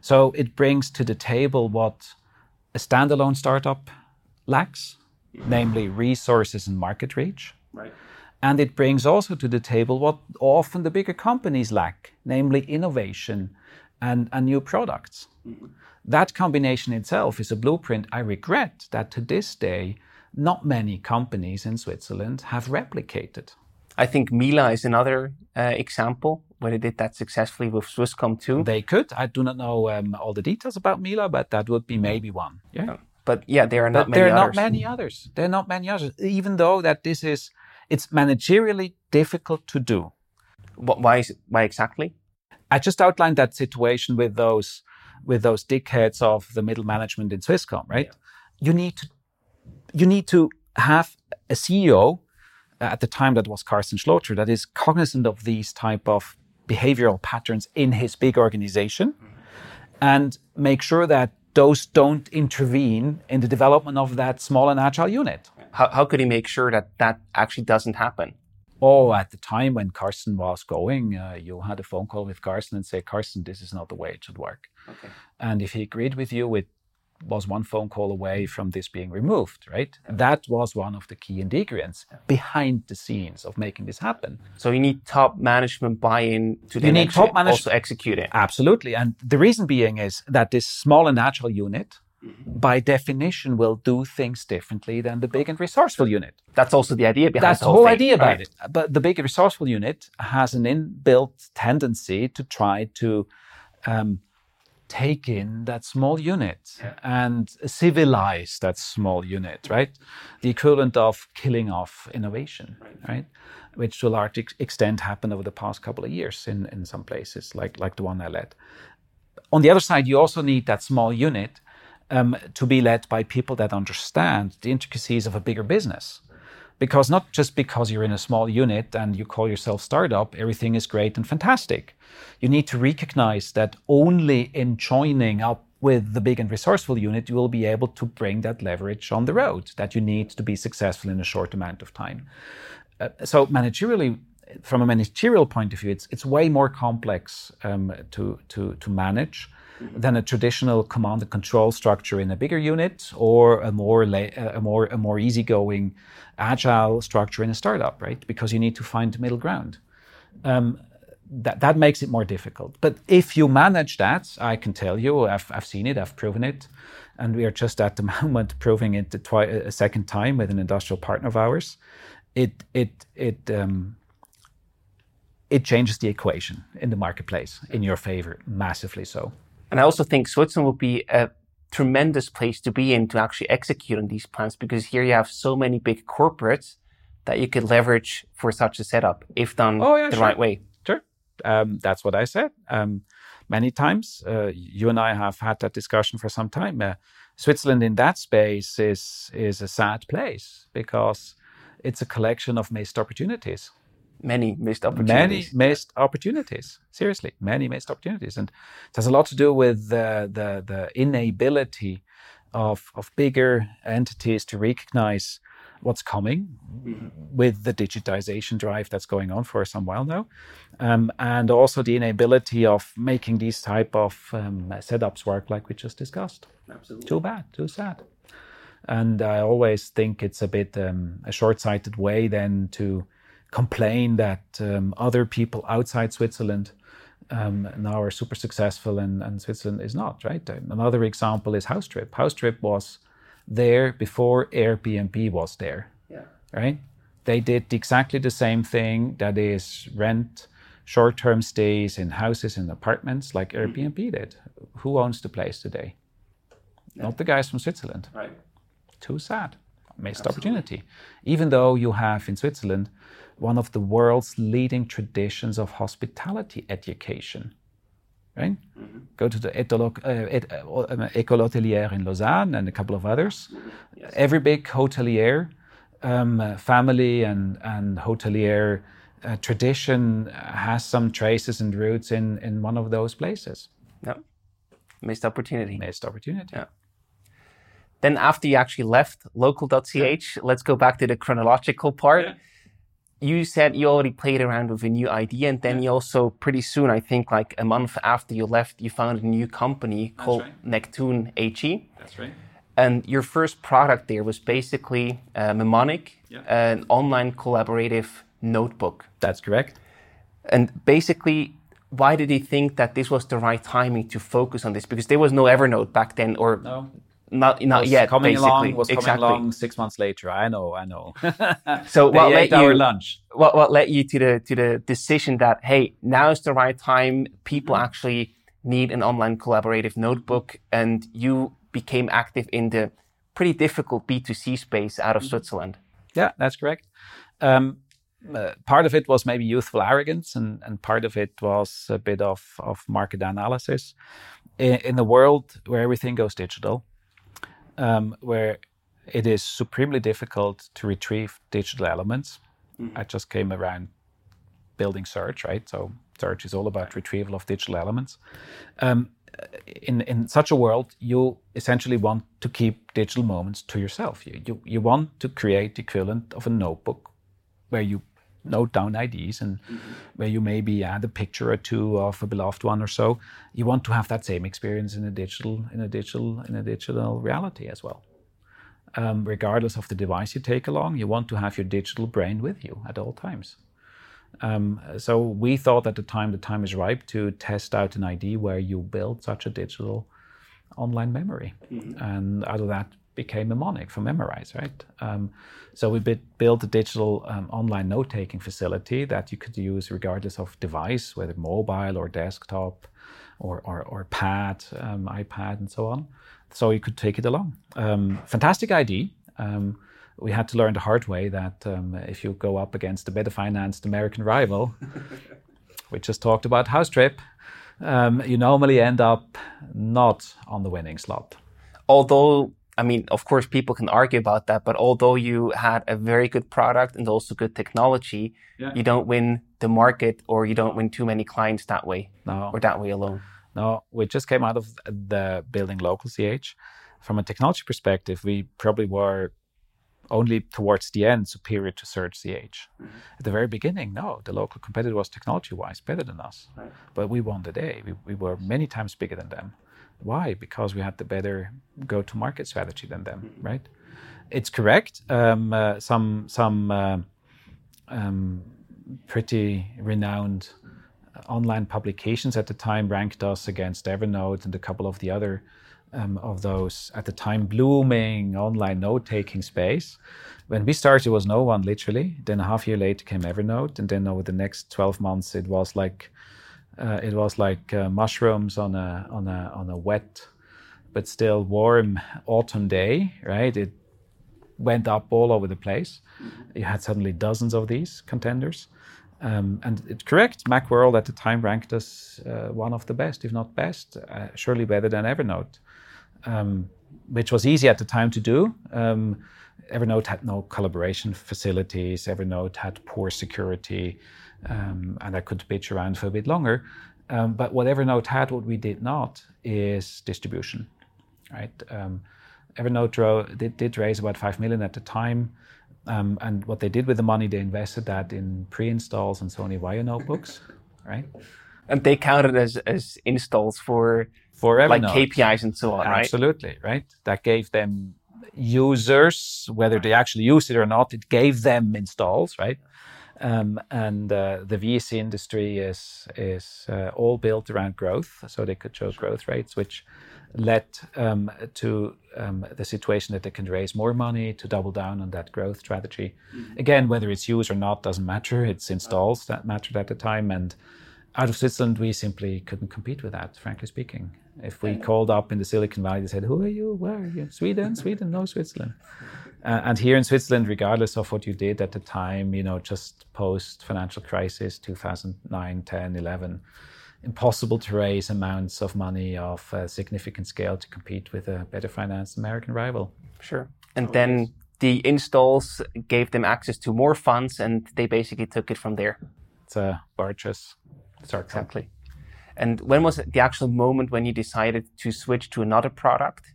So it brings to the table what a standalone startup lacks, namely resources and market reach. Right. And it brings also to the table what often the bigger companies lack, namely innovation and, and new products. Mm-hmm. That combination itself is a blueprint. I regret that to this day, not many companies in Switzerland have replicated. I think Mila is another uh, example where they did that successfully with Swisscom too. They could. I do not know um, all the details about Mila, but that would be maybe one. Yeah. But yeah, there are not but many there are others. not many others. There are not many others. Even though that this is, it's managerially difficult to do. Why is why exactly? I just outlined that situation with those with those dickheads of the middle management in Swisscom, right? Yeah. You need to you need to have a CEO at the time that was Carsten Schloter that is cognizant of these type of behavioral patterns in his big organization mm-hmm. and make sure that those don't intervene in the development of that small and agile unit. How, how could he make sure that that actually doesn't happen? Oh, at the time when Carsten was going, uh, you had a phone call with Carsten and say, Carsten, this is not the way it should work. Okay. And if he agreed with you, it was one phone call away from this being removed, right? Yeah. That was one of the key ingredients behind the scenes of making this happen. So you need top management buy-in to you need top management also execute it. Absolutely. And the reason being is that this small and agile unit Mm-hmm. by definition will do things differently than the big and resourceful unit. That's also the idea behind That's the whole, whole idea about right. it. But the big and resourceful unit has an inbuilt tendency to try to um, take in that small unit yeah. and civilize that small unit, right? The equivalent of killing off innovation, right? right? Which to a large extent happened over the past couple of years in, in some places, like, like the one I led. On the other side, you also need that small unit um, to be led by people that understand the intricacies of a bigger business. Because not just because you're in a small unit and you call yourself startup, everything is great and fantastic. You need to recognize that only in joining up with the big and resourceful unit, you will be able to bring that leverage on the road that you need to be successful in a short amount of time. Uh, so, managerially, from a managerial point of view, it's, it's way more complex um, to, to, to manage than a traditional command and control structure in a bigger unit or a more a more a more easygoing agile structure in a startup right? Because you need to find middle ground. Um, that, that makes it more difficult. But if you manage that i can tell you i've, I've seen it i've proven it. And we are just at the moment proving it twi- a second time with an industrial partner of ours. It it it um, it changes the equation in the marketplace in your favor massively so and I also think Switzerland would be a tremendous place to be in to actually execute on these plans because here you have so many big corporates that you could leverage for such a setup if done oh, yeah, the sure. right way. Sure. Um, that's what I said. Um, many times, uh, you and I have had that discussion for some time. Uh, Switzerland in that space is is a sad place because it's a collection of missed opportunities many missed opportunities. Many missed opportunities. Seriously, many missed opportunities, and it has a lot to do with the the, the inability of of bigger entities to recognize what's coming mm-hmm. with the digitization drive that's going on for some while now, um, and also the inability of making these type of um, setups work, like we just discussed. Absolutely. Too bad. Too sad. And I always think it's a bit um, a short-sighted way then to complain that um, other people outside Switzerland um, now are super successful and, and, Switzerland is not, right? Another example is House Trip. House Trip was there before Airbnb was there, yeah. right? They did exactly the same thing that is rent short term stays in houses and apartments like mm-hmm. Airbnb did. Who owns the place today? Yeah. Not the guys from Switzerland. Right. Too sad. Missed Absolutely. opportunity. Even though you have in Switzerland one of the world's leading traditions of hospitality education. Right? Mm-hmm. Go to the uh, École Hôtelière in Lausanne and a couple of others. Yes. Every big hotelier um, family and, and hotelier uh, tradition has some traces and roots in, in one of those places. Yeah. Missed opportunity. Missed opportunity. Yeah. Then after you actually left local.ch, let's go back to the chronological part. Yeah. You said you already played around with a new idea, and then you also pretty soon, I think like a month after you left, you founded a new company called right. Neptune AG. That's right. And your first product there was basically uh, Memonic, Yeah. an online collaborative notebook. That's correct. And basically, why did he think that this was the right timing to focus on this? Because there was no Evernote back then, or No, not not yet. coming basically, along was coming exactly. along six months later. I know, I know. So what led our you? lunch. What what led you to the to the decision that hey, now is the right time. People Mm-hmm. actually need an online collaborative notebook, and you became active in the pretty difficult B two C space out of Mm-hmm. Switzerland. Yeah, that's correct. Um, uh, part of it was maybe youthful arrogance, and, and part of it was a bit of, of market analysis. In, in a world where everything goes digital, um, where it is supremely difficult to retrieve digital elements, I just came around building search, right? So search is all about retrieval of digital elements. Um, in in such a world, you essentially want to keep digital moments to yourself. You you, you want to create the equivalent of a notebook where you note down IDs and where you maybe add a picture or two of a beloved one or so. You want to have that same experience in a digital in a digital in a digital reality as well. Um, regardless of the device you take along, you want to have your digital brain with you at all times. Um, so we thought at the time the time is ripe to test out an ID where you build such a digital online memory, and out of that became Memonic for Memorize, right? Um, so we bit, built a digital um, online note-taking facility that you could use regardless of device, whether mobile or desktop, or or, or pad, um, iPad, and so on. So you could take it along. Um, fantastic ID. Um, we had to learn the hard way that um, if you go up against a better financed American rival, we just talked about House Trip, um, you normally end up not on the winning slot. although I mean, of course, people can argue about that, but although you had a very good product and also good technology, Yeah. you don't win the market or you don't win too many clients that way No, or that way alone. no, we just came out of the building local CH. From a technology perspective, we probably were only towards the end superior to Search CH. Mm-hmm. At the very beginning, no, the local competitor was technology wise better than us. But we won the day. We, we were many times bigger than them. Why? Because we had the better go to market strategy than them, right? It's correct. Um, uh, some some uh, um, pretty renowned online publications at the time ranked us against Evernote and a couple of the other um, of those at the time blooming online note taking space. When we started, it was no one literally. Then a half year later came Evernote, and then over the next twelve months, it was like uh, it was like uh, mushrooms on a on a on a wet but still warm autumn day. Right, it went up all over the place. You had suddenly dozens of these contenders. Um, and it's correct, Macworld at the time ranked us uh, one of the best, if not best, uh, surely better than Evernote, um, which was easy at the time to do. Um, Evernote had no collaboration facilities, Evernote had poor security, um, and I could bitch around for a bit longer. Um, but what Evernote had, what we did not, is distribution. Right? Um, Evernote ro- did, did raise about five million at the time. Um, and what they did with the money, they invested that in pre-installs on Sony Vaio notebooks, right? And they counted as, as installs for For Evernote. like KPIs and so on, right? Absolutely, right? That gave them users, whether they actually use it or not, it gave them installs, right? Um, and uh, the VC industry is is uh, all built around growth, so they could show growth rates, which led um, to um, the situation that they can raise more money to double down on that growth strategy. Again, whether it's used or not doesn't matter. It's installs that mattered at the time, and out of Switzerland, we simply couldn't compete with that, frankly speaking. If we called up in the Silicon Valley, they said, Who are you? Where are you? Sweden? Sweden? No, Switzerland. Uh, and here in Switzerland, regardless of what you did at the time, you know, just post financial crisis 2009, 10, 11, impossible to raise amounts of money of a significant scale to compete with a better financed American rival. Sure. And then the installs gave them access to more funds and they basically took it from there. It's a virtuous circle. Exactly. And when was the actual moment when you decided to switch to another product?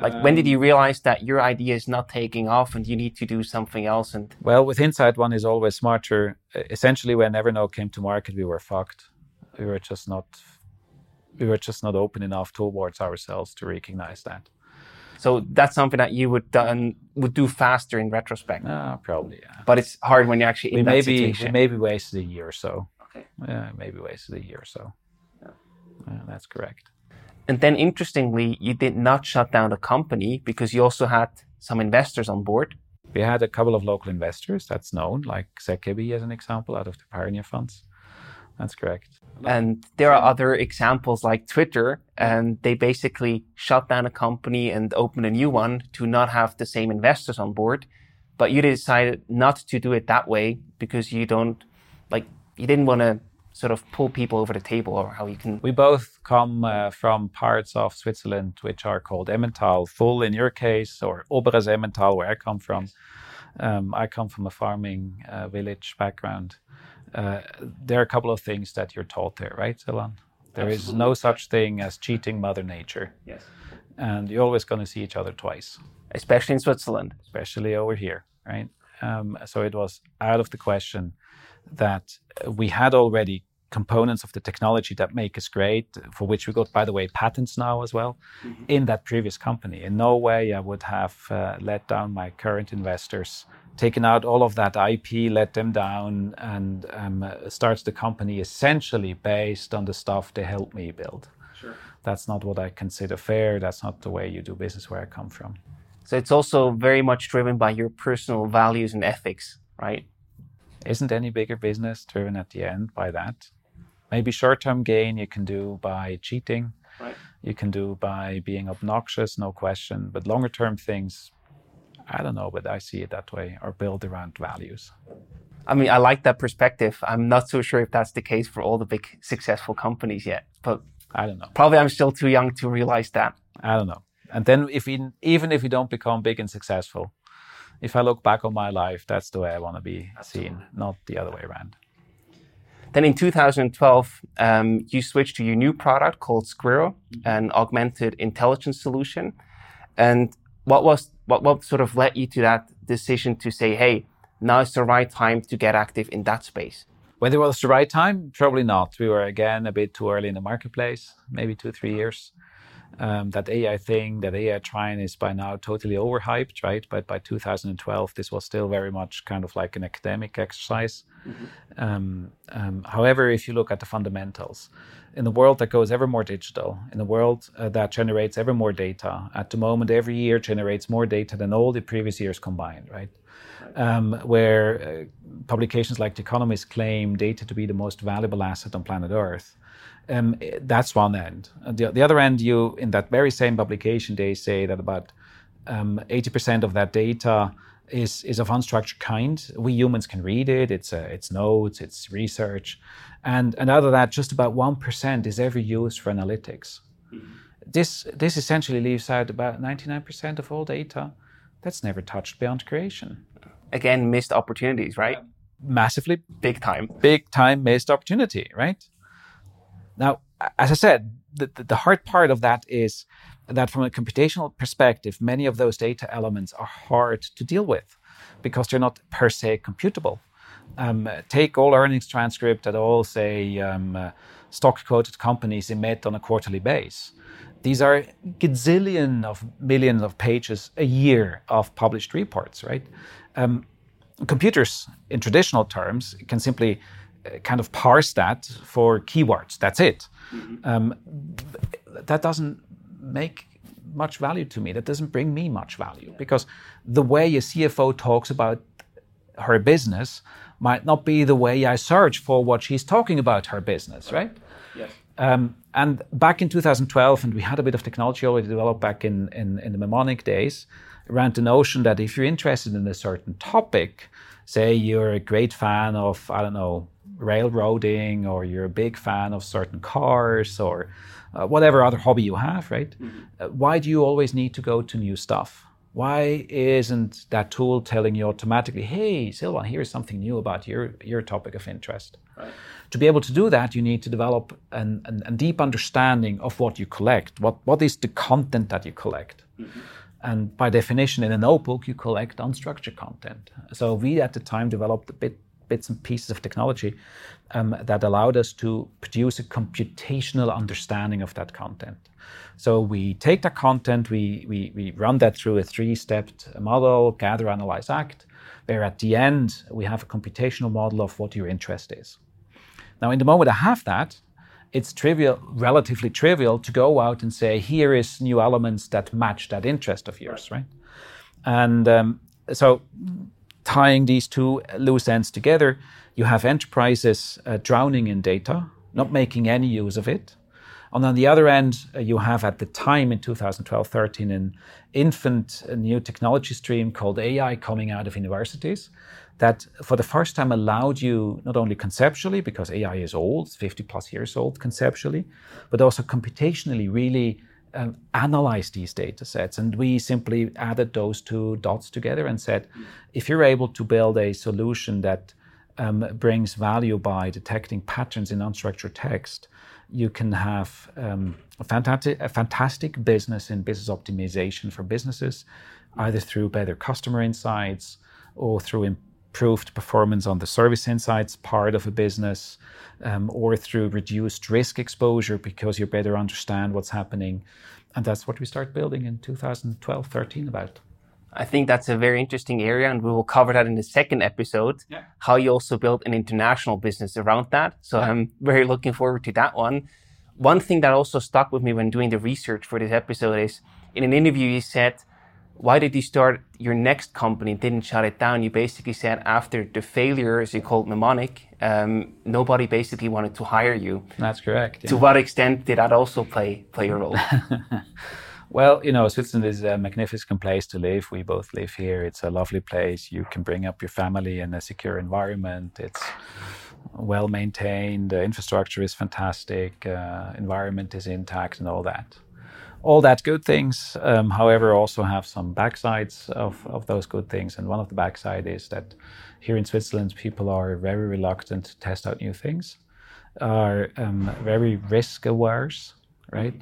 Like, um, when did you um, realize that your idea is not taking off and you need to do something else? And well, with hindsight, one is always smarter. Essentially, when Evernote came to market, we were fucked. We were just not, we were just not open enough towards ourselves to recognize that. So that's something that you would done would do faster in retrospect. Uh, probably, yeah. But it's hard when you're actually in we that maybe, situation. We maybe wasted a year or so. Okay. Yeah, maybe wasted a year or so. Yeah. yeah that's correct. And then interestingly, you did not shut down the company because you also had some investors on board. We had a couple of local investors that's known, like ZKB as an example, out of the Pioneer funds. That's correct. And there are other examples like Twitter, and they basically shut down a company and opened a new one to not have the same investors on board. But you decided not to do it that way because you don't, like, you didn't want to sort of pull people over the table or how you can? We both come uh, from parts of Switzerland which are called Emmental, full in your case, or Oberes Emmental, where I come from. Um, I come from a farming uh, village background. Uh, there are a couple of things that you're taught there, right, Silvan? There Absolutely. is no such thing as cheating Mother Nature. Yes. And you're always going to see each other twice. Especially in Switzerland. Especially over here, right? Um, so it was out of the question that we had already components of the technology that make us great, for which we got, by the way, patents now as well, mm-hmm. in that previous company. In no way I would have uh, let down my current investors, taken out all of that IP, let them down, and um, uh, starts the company essentially based on the stuff they helped me build. Sure. That's not what I consider fair. That's not the way you do business where I come from. So it's also very much driven by your personal values and ethics, right? Isn't any bigger business driven at the end by that? Maybe short term gain you can do by cheating. Right. You can do by being obnoxious, no question. But longer term things, I don't know, but I see it that way, are built around values. I mean, I like that perspective. I'm not so sure if that's the case for all the big successful companies yet, but I don't know. Probably I'm still too young to realize that. I don't know. And then if we, even if we don't become big and successful, if I look back on my life, that's the way I want to be seen, not the other way around. Then in 2012, um, you switched to your new product called Squirro, an augmented intelligence solution. And what was what, what sort of led you to that decision to say, hey, now is the right time to get active in that space? Whether it was the right time, probably not. We were again a bit too early in the marketplace, maybe two, three years um, that AI thing, that AI train is by now totally overhyped, right? But by 2012, this was still very much kind of like an academic exercise. Mm-hmm. Um, um, however, if you look at the fundamentals, in the world that goes ever more digital, in a world uh, that generates ever more data, at the moment, every year generates more data than all the previous years combined, right? Um, where uh, publications like The Economist claim data to be the most valuable asset on planet Earth um, that's one end. The, the, other end, you in that very same publication, they say that about um, 80% of that data is is of unstructured kind. We humans can read it. It's uh, it's notes, it's research, and and out of that, just about one percent is ever used for analytics. Mm-hmm. This this essentially leaves out about 99% of all data that's never touched beyond creation. Again, missed opportunities, right? Massively, big time, big time missed opportunity, right? Now, as I said, the, the, hard part of that is that from a computational perspective, many of those data elements are hard to deal with because they're not per se computable. Um, take all earnings transcript that all say um, uh, stock quoted companies emit on a quarterly base. These are gazillion of millions of pages a year of published reports, right? Um, computers, in traditional terms, can simply kind of parse that for keywords. That's it. Mm-hmm. Um, that doesn't make much value to me. That doesn't bring me much value because the way a CFO talks about her business might not be the way I search for what she's talking about her business, right? Yes. Um, and back in 2012, and we had a bit of technology already developed back in, in, in the Memonic days around the notion that if you're interested in a certain topic, say you're a great fan of, I don't know, railroading or you're a big fan of certain cars or uh, whatever other hobby you have, right? Mm-hmm. Uh, why do you always need to go to new stuff? Why isn't that tool telling you automatically, hey, Silvan, here's something new about your, your topic of interest? Right. To be able to do that, you need to develop an, an, a deep understanding of what you collect. What, what is the content that you collect? Mm-hmm. And by definition, in a notebook, you collect unstructured content. So we at the time developed a bit bits and pieces of technology um, that allowed us to produce a computational understanding of that content. So we take that content, we, we, we run that through a three stepped model gather, analyze, act, where at the end we have a computational model of what your interest is. Now, in the moment I have that, it's trivial, relatively trivial to go out and say, here is new elements that match that interest of yours, right? And um, so tying these two loose ends together, you have enterprises uh, drowning in data, not making any use of it. And on the other end, uh, you have at the time in 2012 13 an infant new technology stream called AI coming out of universities that for the first time allowed you not only conceptually, because AI is old, 50 plus years old conceptually, but also computationally really um, analyze these data sets. And we simply added those two dots together and said, if you're able to build a solution that um, brings value by detecting patterns in unstructured text, you can have um, a, fantastic, a fantastic business in business optimization for businesses, either through better customer insights or through improved performance on the service insights part of a business, um, or through reduced risk exposure because you better understand what's happening. And that's what we start building in 2012 13 about. I think that's a very interesting area, and we will cover that in the second episode. Yeah. How you also built an international business around that. So yeah. I'm very looking forward to that one. One thing that also stuck with me when doing the research for this episode is in an interview you said why did you start your next company didn't shut it down? You basically said after the failure as you called Memonic um, nobody basically wanted to hire you. That's correct yeah. to what extent did that also play play a role? Well you know switzerland is a magnificent place to live. We both live here. It's a lovely place. You can bring up your family in a secure environment. It's well maintained the infrastructure is fantastic. Uh, environment is intact and all that all that good things, um, however, also have some backsides of, of those good things. And one of the backside is that here in Switzerland, people are very reluctant to test out new things, are um, very risk averse, right?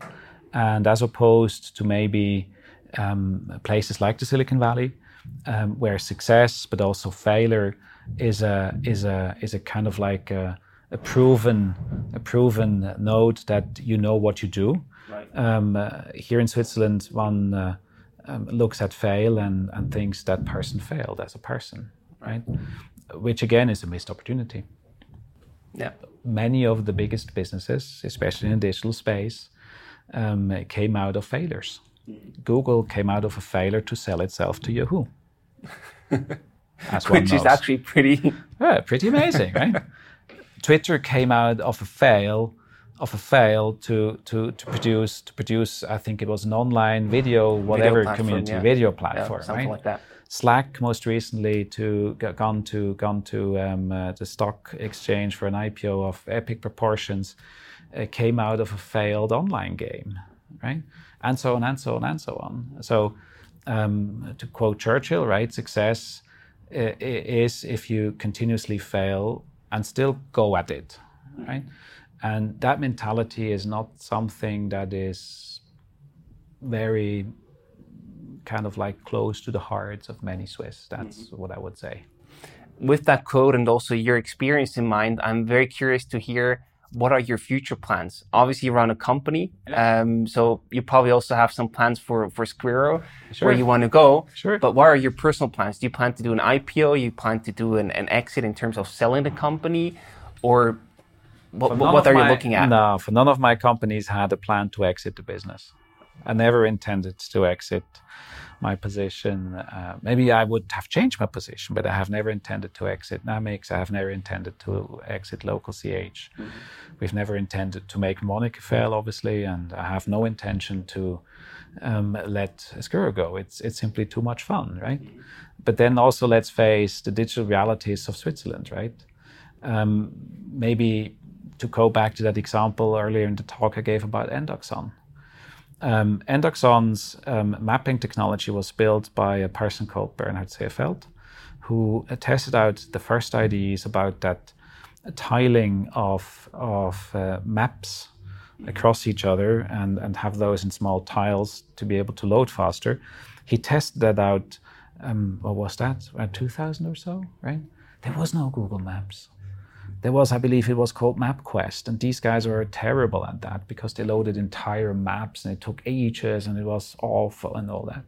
And as opposed to maybe um, places like the Silicon Valley, um, where success but also failure is a is a is a kind of like a, a proven a proven node that you know what you do Right. Um, uh, here in Switzerland, one uh, um, looks at fail and, and thinks that person failed as a person, right? Which again is a missed opportunity. Yeah. Many of the biggest businesses, especially in the digital space, um, came out of failures. Mm. Google came out of a failure to sell itself to Yahoo. Which is actually pretty yeah, pretty amazing, right? Twitter came out of a fail of a fail to to to produce to produce I think it was an online video whatever video community yeah. video platform yeah, something right? like that. Slack most recently to gone to gone to um, uh, the stock exchange for an IPO of epic proportions uh, came out of a failed online game right and so on and so on and so on so um, to quote Churchill right success uh, is if you continuously fail and still go at it right and that mentality is not something that is very kind of like close to the hearts of many Swiss. That's mm-hmm. what I would say. With that quote and also your experience in mind, I'm very curious to hear what are your future plans? Obviously, you run a company, yeah. um, so you probably also have some plans for for Squirro, sure. where you want to go. Sure. But what are your personal plans? Do you plan to do an IPO? You plan to do an, an exit in terms of selling the company, or what, what are my, you looking at? No, for none of my companies had a plan to exit the business. I never intended to exit my position. Uh, maybe I would have changed my position, but I have never intended to exit Namics. I have never intended to exit Local CH. Mm-hmm. We've never intended to make Memonic fail, obviously, and I have no intention to um, let Squirro go. It's it's simply too much fun, right? Mm-hmm. But then also let's face the digital realities of Switzerland, right? Um, maybe to go back to that example earlier in the talk I gave about Endoxon. Um, Endoxon's um, mapping technology was built by a person called Bernhard Seefeld, who tested out the first ideas about that tiling of, of uh, maps across each other and, and have those in small tiles to be able to load faster. He tested that out, um, what was that, around 2000 or so, right? There was no Google Maps. There was, I believe it was called MapQuest, and these guys were terrible at that because they loaded entire maps and it took ages and it was awful and all that.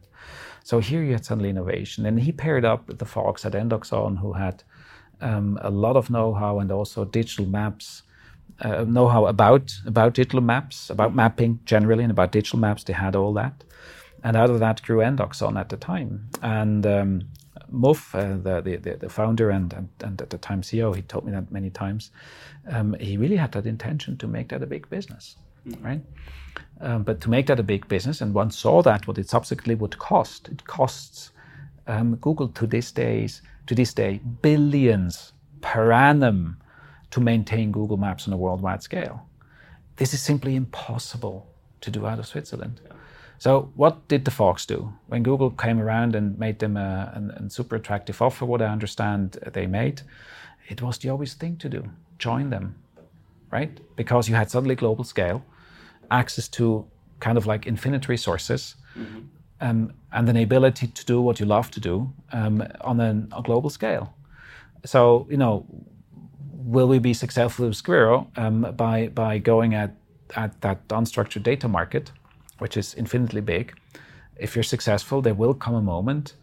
So here you had suddenly innovation. And he paired up with the folks at Endoxon who had um, a lot of know-how and also digital maps, uh, know-how about about digital maps, about mapping generally, and about digital maps. They had all that, and out of that grew Endoxon at the time. And um, Muff, uh, the, the, the founder and, and, and, at the time CEO, he told me that many times. Um, he really had that intention to make that a big business, mm-hmm. right? Um, but to make that a big business, and one saw that what it subsequently would cost. It costs um, Google to this days to this day billions per annum to maintain Google Maps on a worldwide scale. This is simply impossible to do out of Switzerland. Yeah. So, what did the Fox do? When Google came around and made them a, a, a, super attractive offer, what I understand they made, it was the obvious thing to do join them, right? Because you had suddenly global scale, access to kind of like infinite resources, mm-hmm um, and an ability to do what you love to do um, on a, a, global scale. So, you know, will we be successful with Squirro um, by, by going at, at that unstructured data market, which is infinitely big? If you're successful, there will come a moment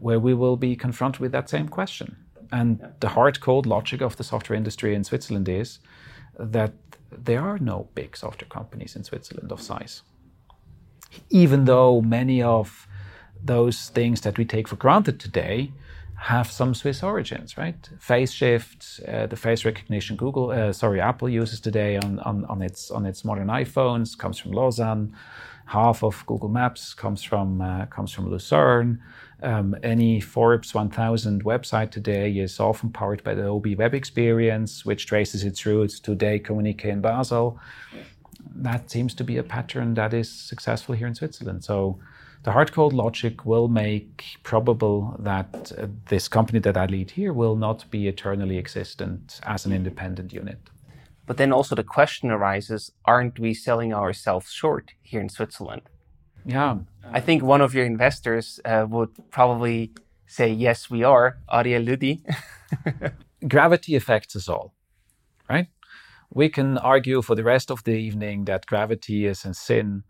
where we will be confronted with that same question. And yeah. the hard cold logic of the software industry in Switzerland is that there are no big software companies in Switzerland of size even though many of those things that we take for granted today have some Swiss origins, right? FaceShift, uh, the face recognition Google, uh, sorry, Apple uses today on, on, on, its on its modern iPhones comes from Lausanne. Half of Google Maps comes from uh, comes from Lucerne. Um, any Forbes 1000 website today is often powered by the Adobe Web Experience, which traces its roots to Day Communique in Basel that seems to be a pattern that is successful here in Switzerland. So the hard code logic will make probable that uh, this company that I lead here will not be eternally existent as an independent unit. But then also the question arises aren't we selling ourselves short here in Switzerland? Yeah. I think one of your investors uh, would probably say, yes, we are, Ariel Lüdi. Gravity affects us all, right? we can argue for the rest of the evening that gravity is a sin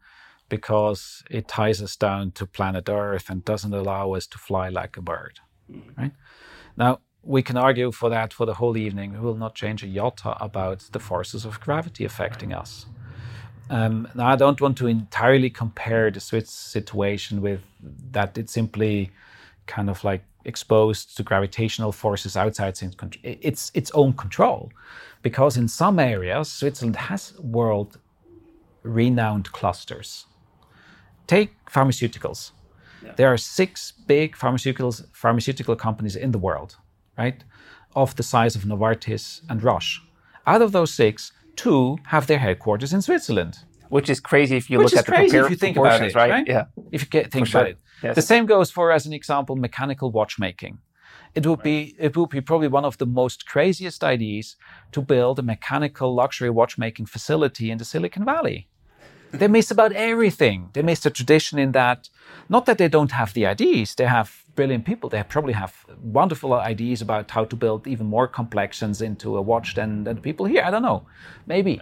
because it ties us down to planet Earth and doesn't allow us to fly like a bird. Right? Now, we can argue for that for the whole evening. We will not change a iota about the forces of gravity affecting us. Um, now, I don't want to entirely compare the Swiss situation with that it's simply kind of like exposed to gravitational forces outside its, its own control because in some areas, Switzerland has world renowned clusters. Take pharmaceuticals. Yeah. There are six big pharmaceuticals, pharmaceutical companies in the world, right? Of the size of Novartis and Roche. Out of those six, two have their headquarters in Switzerland. Which is crazy if you Which look at the crazy if you think about it, right? right? Yeah. If you get, think about it. Yes. The same goes for, as an example, mechanical watchmaking. It would be it would be probably one of the most craziest ideas to build a mechanical luxury watchmaking facility in the Silicon Valley. They miss about everything. They miss the tradition in that, not that they don't have the ideas, they have brilliant people. They probably have wonderful ideas about how to build even more complexions into a watch than, than the people here. I don't know. Maybe.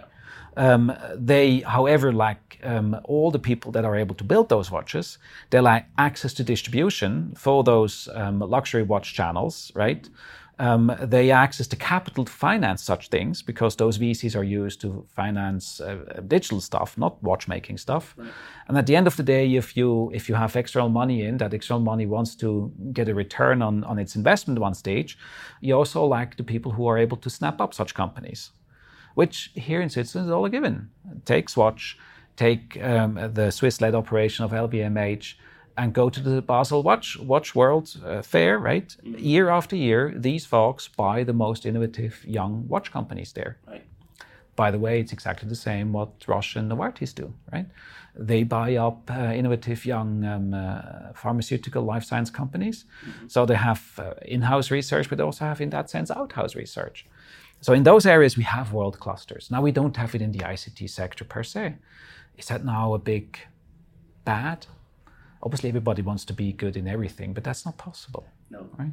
Um, they, however, lack um, all the people that are able to build those watches. They lack access to distribution for those um, luxury watch channels, right? Um, they access to capital to finance such things because those VCs are used to finance uh, digital stuff, not watchmaking stuff. Right. And at the end of the day, if you if you have external money in, that external money wants to get a return on, on its investment one stage, you also lack the people who are able to snap up such companies which here in Switzerland is all a given. Take Swatch, take um, the Swiss-led operation of LVMH, and go to the Basel Watch Watch World uh, Fair. Right, mm-hmm. year after year, these folks buy the most innovative young watch companies there. Right. By the way, it's exactly the same what Roche and Novartis do, right? They buy up uh, innovative young um, uh, pharmaceutical life science companies. Mm-hmm. So they have uh, in house research, but they also have, in that sense, out house research. So in those areas, we have world clusters. Now, we don't have it in the ICT sector per se. Is that now a big bad? Obviously, everybody wants to be good in everything, but that's not possible. No. Right?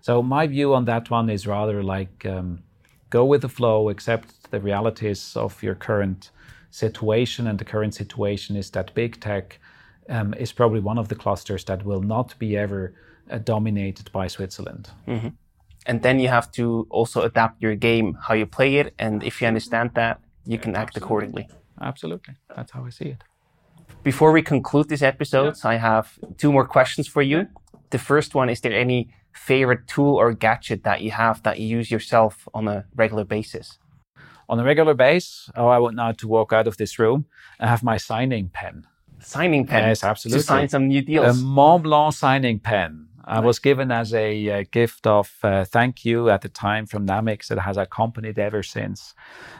So my view on that one is rather like um, go with the flow, accept the realities of your current situation, and the current situation is that big tech um, is probably one of the clusters that will not be ever uh, dominated by Switzerland. Mm-hmm. And then you have to also adapt your game, how you play it, and if you understand that, you can act accordingly. Absolutely, that's how I see it. Before we conclude this episode, I have two more questions for you. The first one is there any favorite tool or gadget that you have that you use yourself on a regular basis? On a regular basis, oh, I want now to walk out of this room. I have my signing pen. Signing pen. Yes, absolutely. To sign some new A deals. Mont Blanc signing pen. I was given as a, uh gift of uh, thank you at the time from Namics. It has accompanied ever since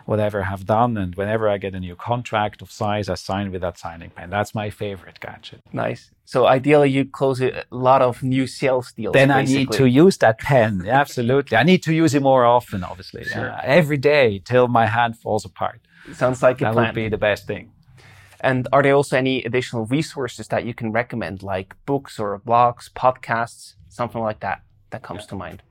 whatever I have done. And whenever I get a new contract of size, I sign with that signing pen. That's my favorite gadget. nice. So ideally, you close a lot of new sales deals. Then I need to use that pen. Absolutely. I need to use it more often, obviously. Sure. Uh, every day till my hand falls apart. Sounds like a That plan. would be the best thing. And are there also any additional resources that you can recommend, like books or blogs, podcasts, something like that, that comes to mind?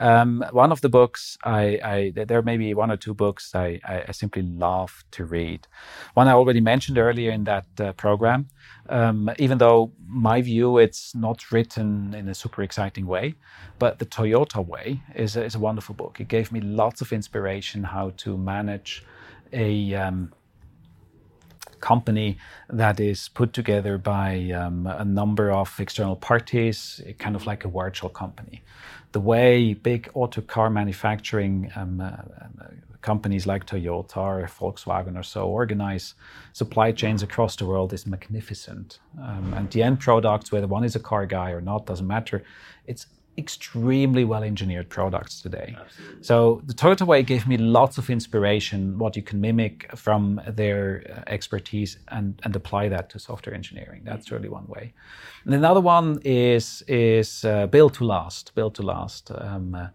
Um, one of the books I, I there may be one or two books I, I, I simply love to read. One I already mentioned earlier in that uh, program. Um, even though my view it's not written in a super exciting way, but the Toyota Way is a, is a wonderful book. It gave me lots of inspiration how to manage a um, company that is put together by um, a number of external parties, kind of like a virtual company. The way big auto car manufacturing um, uh, um, companies like Toyota or Volkswagen or so organize supply chains across the world is magnificent. Um, and the end products, whether one is a car guy or not, doesn't matter. It's extremely well engineered products today. So the Toyota Way gave me lots of inspiration, what you can mimic from their uh, expertise and, and apply that to software engineering. That's really one way. And another one is is uh, Built to Last. Built to Last. Um, uh,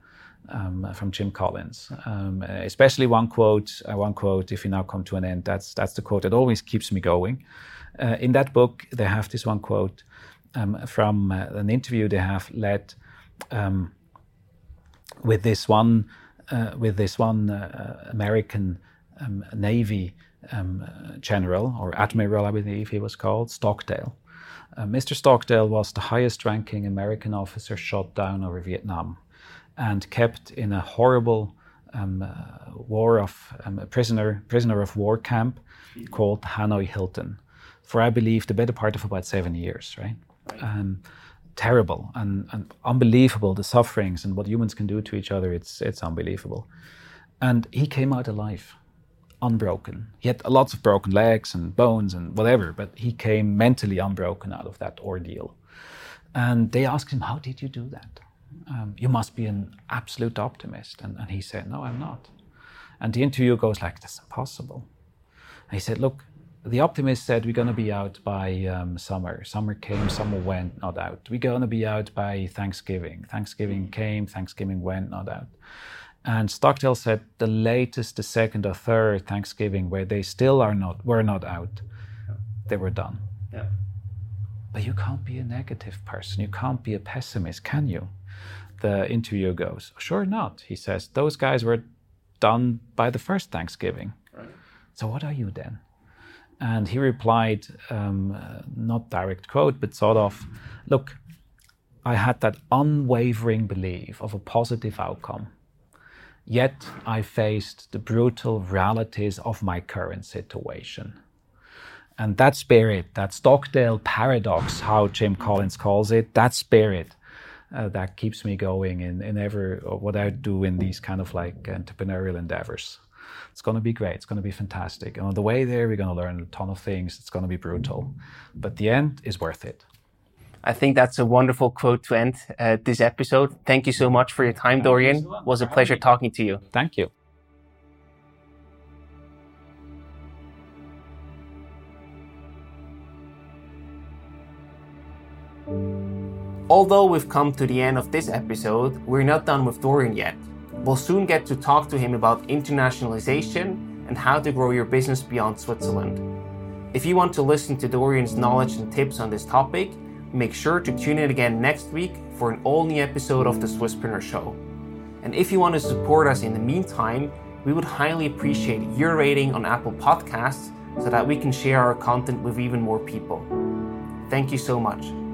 um, from Jim Collins, um, especially one quote. Uh, one quote. If you now come to an end, that's that's the quote that always keeps me going. Uh, in that book, they have this one quote um, from uh, an interview they have led um, with this one uh, with this one uh, American um, Navy um, general or admiral, I believe he was called Stockdale. Uh, Mr. Stockdale was the highest-ranking American officer shot down over Vietnam, and kept in a horrible um, uh, war of um, a prisoner prisoner of war camp called Hanoi Hilton for I believe the better part of about seven years, right? Um, terrible and, and unbelievable the sufferings and what humans can do to each other. It's it's unbelievable. And he came out alive, unbroken. He had lots of broken legs and bones and whatever, but he came mentally unbroken out of that ordeal. And they asked him, How did you do that? Um, you must be an absolute optimist. And, and he said, No, I'm not. And the interview goes like, That's impossible. And he said, Look, the optimist said we're going to be out by um, summer. Summer came, summer went, not out. We're going to be out by Thanksgiving. Thanksgiving came, Thanksgiving went, not out. And Stockdale said the latest, the second or third Thanksgiving, where they still are not, were not out, they were done. Yeah. But you can't be a negative person. You can't be a pessimist, can you? The interview goes, sure not. He says, those guys were done by the first Thanksgiving. Right. So what are you then? And he replied, um, uh, not direct quote, but sort of, look, I had that unwavering belief of a positive outcome. Yet I faced the brutal realities of my current situation. And that spirit, that Stockdale paradox, how Jim Collins calls it, that spirit uh, that keeps me going in, in ever what I do in these kind of like entrepreneurial endeavors. It's going to be great. It's going to be fantastic. And on the way there, we're going to learn a ton of things. It's going to be brutal. But the end is worth it. I think that's a wonderful quote to end uh, this episode. Thank you so much for your time, Thank Dorian. So it was a pleasure talking to you. Thank you. Although we've come to the end of this episode, we're not done with Dorian yet. We'll soon get to talk to him about internationalization and how to grow your business beyond Switzerland. If you want to listen to Dorian's knowledge and tips on this topic, make sure to tune in again next week for an all new episode of the Swisspreneur Show. And if you want to support us in the meantime, we would highly appreciate your rating on Apple Podcasts so that we can share our content with even more people. Thank you so much.